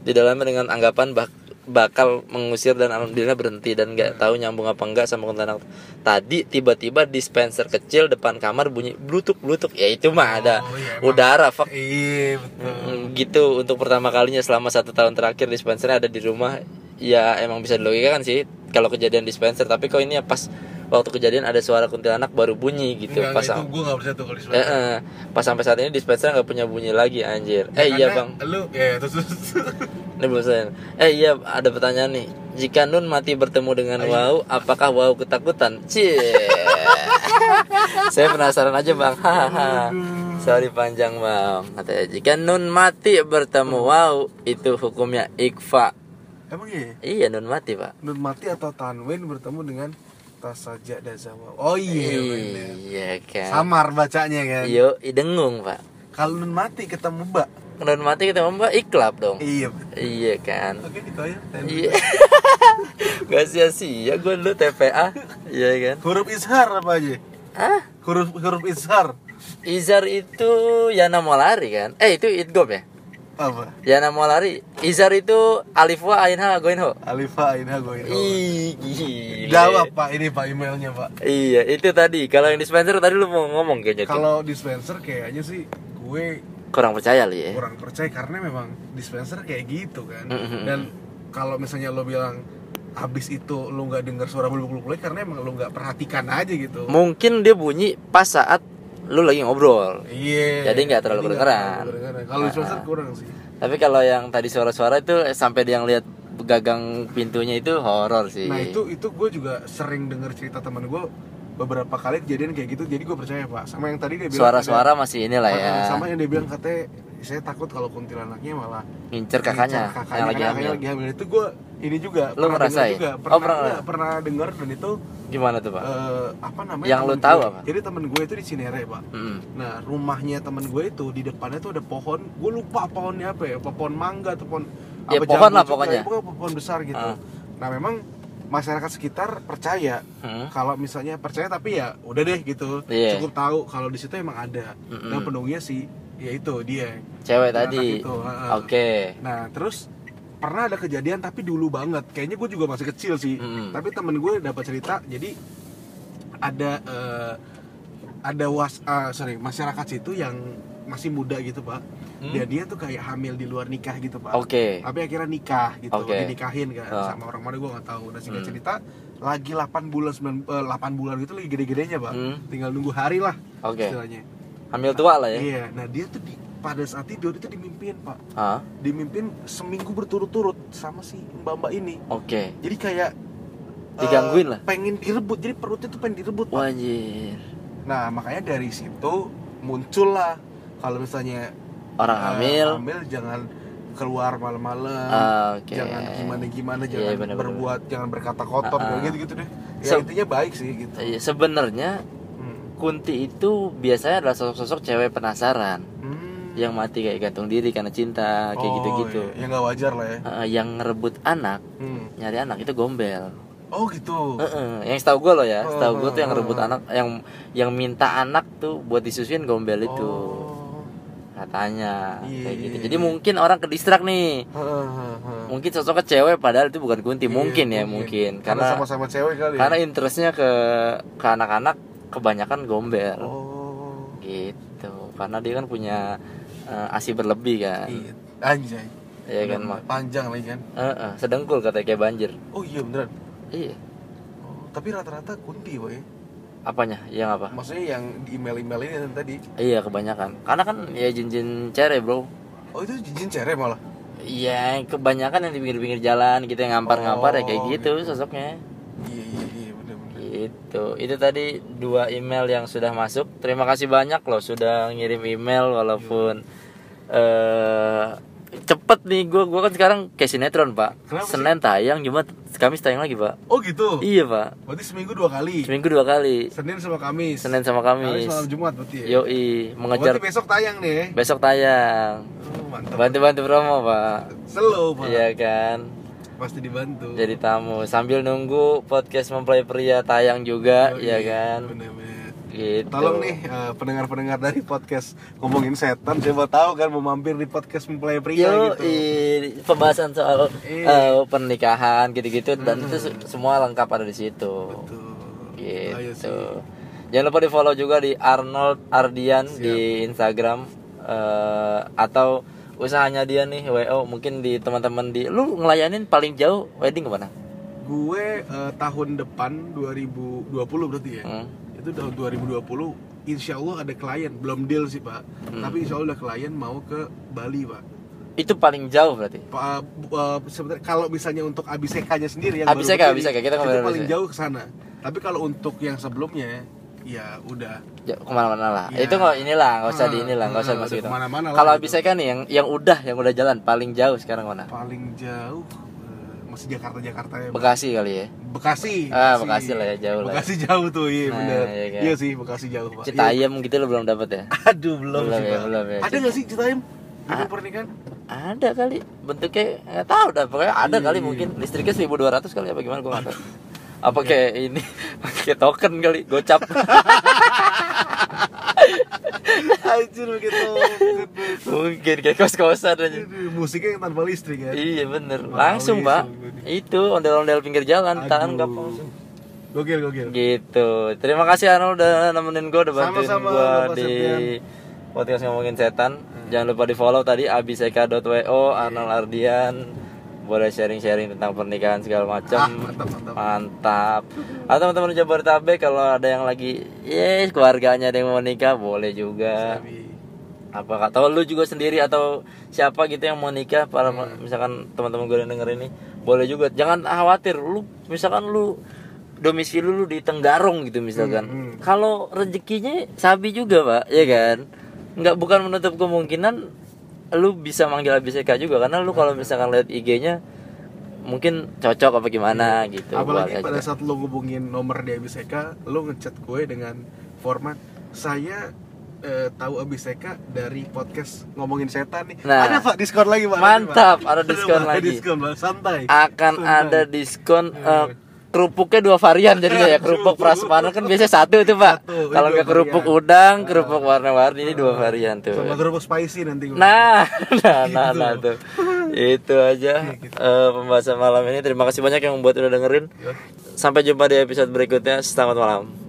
Di dalamnya dengan anggapan bak- bakal mengusir dan alhamdulillah berhenti dan nggak tahu nyambung apa enggak sama kuntilanak. Tadi tiba-tiba dispenser kecil depan kamar bunyi blutuk blutuk ya itu mah ada Oh, iya, emang. udara fuck Iya betul. Mm, gitu untuk pertama kalinya selama satu tahun terakhir dispensernya ada di rumah ya emang bisa dilogikakan sih kalau kejadian dispenser tapi kok ini ya pas waktu kejadian ada suara kuntilanak baru bunyi gitu Enggak, pas itu gue gak percaya tuh kalau eh, dispenser eh, pas sampai saat ini dispenser nggak punya bunyi lagi anjir. Eh iya bang. Lu, ya terus, terus. ini belum selesai. eh iya ada pertanyaan nih. Jika Nun mati bertemu dengan Wow apakah Wow ketakutan? Cie. Saya penasaran aja bang. Hahaha sorry panjang bang. Katanya jika Nun mati bertemu Wow itu hukumnya ikfa Emang iya? iya Nun mati pak. Nun mati atau Tanwin bertemu dengan Tasaja Dazawa Oh iya bener. iya kan Samar bacanya kan Yo, dengung pak. Kalau Nun mati ketemu Mbak Nun mati kita mbak iklap dong. Iya Iya kan. Oke gitu aja Iya. Gak sia-sia gue dulu TPA. Iya kan. Huruf ishar apa aja? Ah, Huruf huruf ishar Izar itu Yana Molari kan? Eh itu Idgom ya? Apa? Yana Molari. Izar itu Alif wa Ain ha Goin ho. Alifa Inha Goino Ih. Jawab pak ini pak emailnya pak Iya, itu tadi. Kalau yang dispenser tadi lu mau ngomong kayaknya. Kalau dispenser kayaknya sih gue Kurang percaya li ya. kurang percaya karena memang dispenser kayak gitu kan Mm-mm. dan kalau misalnya lo bilang habis itu lo nggak dengar suara bulu-bulu kulit karena emang lo nggak perhatikan aja gitu Mungkin dia bunyi pas saat lu lagi ngobrol. iya Jadi nggak terlalu Jadi nggak terlalu kedengeran. kalau dispenser Ah. kurang sih Tapi kalau yang tadi suara-suara itu eh, sampai dia ngeliat gagang pintunya itu horor sih. nah itu itu gue juga sering dengar cerita teman gue beberapa kali kejadian kayak gitu jadi gue percaya pak sama yang tadi dia bilang Suara-suara masih inilah ada- ya. Ah, sama yang dia bilang katanya saya takut kalau kuntilanaknya malah Ngincer kakaknya, ngincar yang lagi kakaknya hamil. lagi hamil itu gue ini juga pernah ngerasain? dengar juga Oh, pernah pernah. enggak, pernah dengar dan itu Gimana tuh pak? eh, apa namanya Yang temen tahu gue. apa? jadi temen gue itu di Cinere pak Mm. nah rumahnya temen gue itu di depannya tuh ada pohon gue lupa pohonnya apa ya apa pohon mangga atau pohon Ya, apa pohon lah pokoknya. Ya, pokoknya pohon besar gitu Ah. nah memang masyarakat sekitar percaya Hmm. kalau misalnya percaya tapi ya udah deh gitu Iya. cukup tahu kalau di situ emang ada Mm-mm. dan penunggunya sih ya itu dia Cewek tadi. Oke. Nah terus pernah ada kejadian tapi dulu banget. Kayaknya gue juga masih kecil sih. Mm-mm. Tapi temen gue dapat cerita. Jadi ada eh, ada was ah, sorry masyarakat situ yang masih muda gitu pak. Hmm? Dia dia tuh kayak hamil di luar nikah gitu pak. Oke. Tapi akhirnya nikah gitu, Oke. dinikahin kan Ah. sama orang mana gue nggak tahu. Dan singkat Hmm. cerita lagi 8 bulan 9 eh, 8 bulan gitu lagi gede-gedenya pak. Hmm. Tinggal nunggu hari lah Oke. istilahnya. Hamil tua lah ya. Iya. Nah dia tuh di pada saat tidur itu dimimpin pak Hah? dimimpin seminggu berturut-turut sama si mbak-mbak ini. Oke. Jadi kayak Digangguin eh, lah. Pengen direbut. Jadi perutnya tuh pengen direbut. Pak. Wajir. Nah, makanya dari situ muncul lah kalau misalnya Orang eh, hamil. hamil jangan keluar malam-malam. Ah, Oke. Jangan gimana-gimana, Iya, jangan bener-bener. berbuat, jangan berkata kotor, Ah, ah. gitu-gitu deh. Ya So- intinya baik sih gitu. Iya, Sebenarnya. Kunti itu biasanya adalah sosok-sosok cewek penasaran Hmm. yang mati kayak gantung diri karena cinta kayak Oh, gitu-gitu. iya. Ya nggak wajar lah ya. Eh, yang ngerebut anak, Hmm. nyari anak itu gombel. Oh gitu. Heeh, yang setahu gue loh ya, setahu gue tuh yang Oh. rebut anak, yang yang minta anak tuh buat disusuin gombel itu Oh. katanya Iya, kayak gitu. iya, Jadi iya. mungkin orang kedistrak nih, heeh. mungkin sosoknya cewek padahal itu bukan kunti, Iya, mungkin ya mungkin karena sama-sama cewek kali ya. karena interestnya ke ke anak-anak kebanyakan gombel Oh. gitu, karena dia kan punya eh, asi berlebih kan, Iya. Anjay. ya kan mak. Panjang lagi kan. Heeh, sedengkul katanya kayak banjir. Oh iya beneran. Iya, Oh, tapi rata-rata kunti boy. apanya? Yang apa? Maksudnya yang di email-email ini yang tadi. Iya kebanyakan, karena kan ya jin-jin cere bro. Oh itu cincin cere malah. Iya, kebanyakan yang di pinggir-pinggir jalan gitu yang ngampar-ngampar ya kayak Oh, gitu gitu. sosoknya. Iya iya. Gitu. Itu tadi dua email yang sudah masuk. Terima kasih banyak loh sudah ngirim email walaupun eh cepet nih gue gue kan sekarang kayak sinetron pak Kenapa sih? Senin tayang Jumat Kamis tayang lagi pak Oh gitu. iya pak Berarti seminggu dua kali. seminggu dua kali Senin sama Kamis. Senin sama Kamis Kamis malam Jumat berarti ya. yoi mengejar Berarti besok tayang nih. besok tayang Oh, mantap. bantu-bantu promo pak Slow pak. iya kan Pasti dibantu. jadi tamu sambil nunggu podcast mempelai pria tayang juga Oh, ya kan Bener-bener. gitu Tolong nih eh, pendengar-pendengar dari podcast ngomongin setan siapa tahu kan mau mampir di podcast mempelai pria Yo, gitu. i- pembahasan soal eh, pernikahan gitu-gitu dan itu se- semua lengkap ada di situ. Betul. Gitu. sih. Jangan lupa di follow juga di Arnold Ardian Siap. di Instagram eh, atau usahanya dia nih WO mungkin di teman-teman di lu ngelayanin paling jauh wedding ke mana? Gue eh, tahun depan 2020 berarti ya. Hmm. itu tahun 2020 insya Allah ada klien. Belum deal sih pak. Hmm. tapi insya Allah ada klien mau ke Bali pak. Itu paling jauh berarti? Pak, eh, sebenarnya kalau misalnya untuk ABCK-nya sendiri yang berdiri, ABCK, kita itu paling jauh ke sana. Tapi kalau untuk yang sebelumnya ya udah Ya, ke mana-mana lah Iya. itu nggak inilah nggak usah Ah, di inilah nggak usah ah, masuk itu kalau gitu. bisa kan nih yang yang udah yang udah jalan paling jauh sekarang mana paling jauh eh, masih Jakarta Jakarta ya. Bekasi kali ya Bekasi. Ah, Bekasi lah ya, jauh lah ya. Bekasi jauh tuh, iya Nah, bener. iya kan. Iya sih, Bekasi jauh, Pak. Iya. Citayam gitu lo belum dapat ya Aduh, belum, Belum sih, ya, belum ya. Ada nggak sih Citayam? Di Ah. pernikahan? ada kali bentuknya nggak tahu dah pokoknya ada Iya, kali iya. mungkin listriknya 1200 kali apa gimana gue nggak tahu apa kayak ini? Pakai token kali gocap. Anjir begitu. mungkin kayak kos kosan aja Musiknya yang tanpa listrik kan? iya bener. Langsung pak itu ondel-ondel pinggir jalan tahan Aduh. gampang langsung. Gokil, gokil. gitu. Terima kasih Arnold udah nemenin gue udah bantuin gue di Septian. podcast ngomongin setan. Jangan lupa di follow tadi abiseka.wo Arnold Ardian boleh sharing-sharing tentang pernikahan segala macam Ah, mantap, mantap. mantap atau teman-teman Jabodetabek kalau ada yang lagi yes keluarganya ada yang mau nikah boleh juga Sabi. apa atau lu juga sendiri atau siapa gitu yang mau nikah para Hmm. misalkan teman-teman gue yang denger ini boleh juga jangan khawatir lu misalkan lu domisili lu di Tenggarong gitu misalkan Hmm, hmm. kalau rezekinya sabi juga pak ya kan nggak bukan menutup kemungkinan lu bisa manggil ABCK juga karena lu kalau misalkan lihat IG-nya mungkin cocok apa gimana gitu Iya. Apalagi boleh pada saat lo ngubungin nomor di ABCK, lo ngechat gue dengan format saya eh, tahu ABCK dari podcast ngomongin setan nih. Nah. ada pak diskon lagi pak. Mantap, ada diskon lagi. Diskon santai. akan Santai. ada diskon eh, kerupuknya dua varian jadinya ya kerupuk prasmanan. Kan biasanya satu itu pak. Kalau nggak kerupuk varian. udang kerupuk warna-warni ini dua varian tuh. Sama kerupuk spicy nanti. Gue. nah nah nah, Gitu. nah tuh. itu aja eh, pembahasan malam ini. Terima kasih banyak yang buat udah dengerin. Ya. sampai jumpa di episode berikutnya. Selamat malam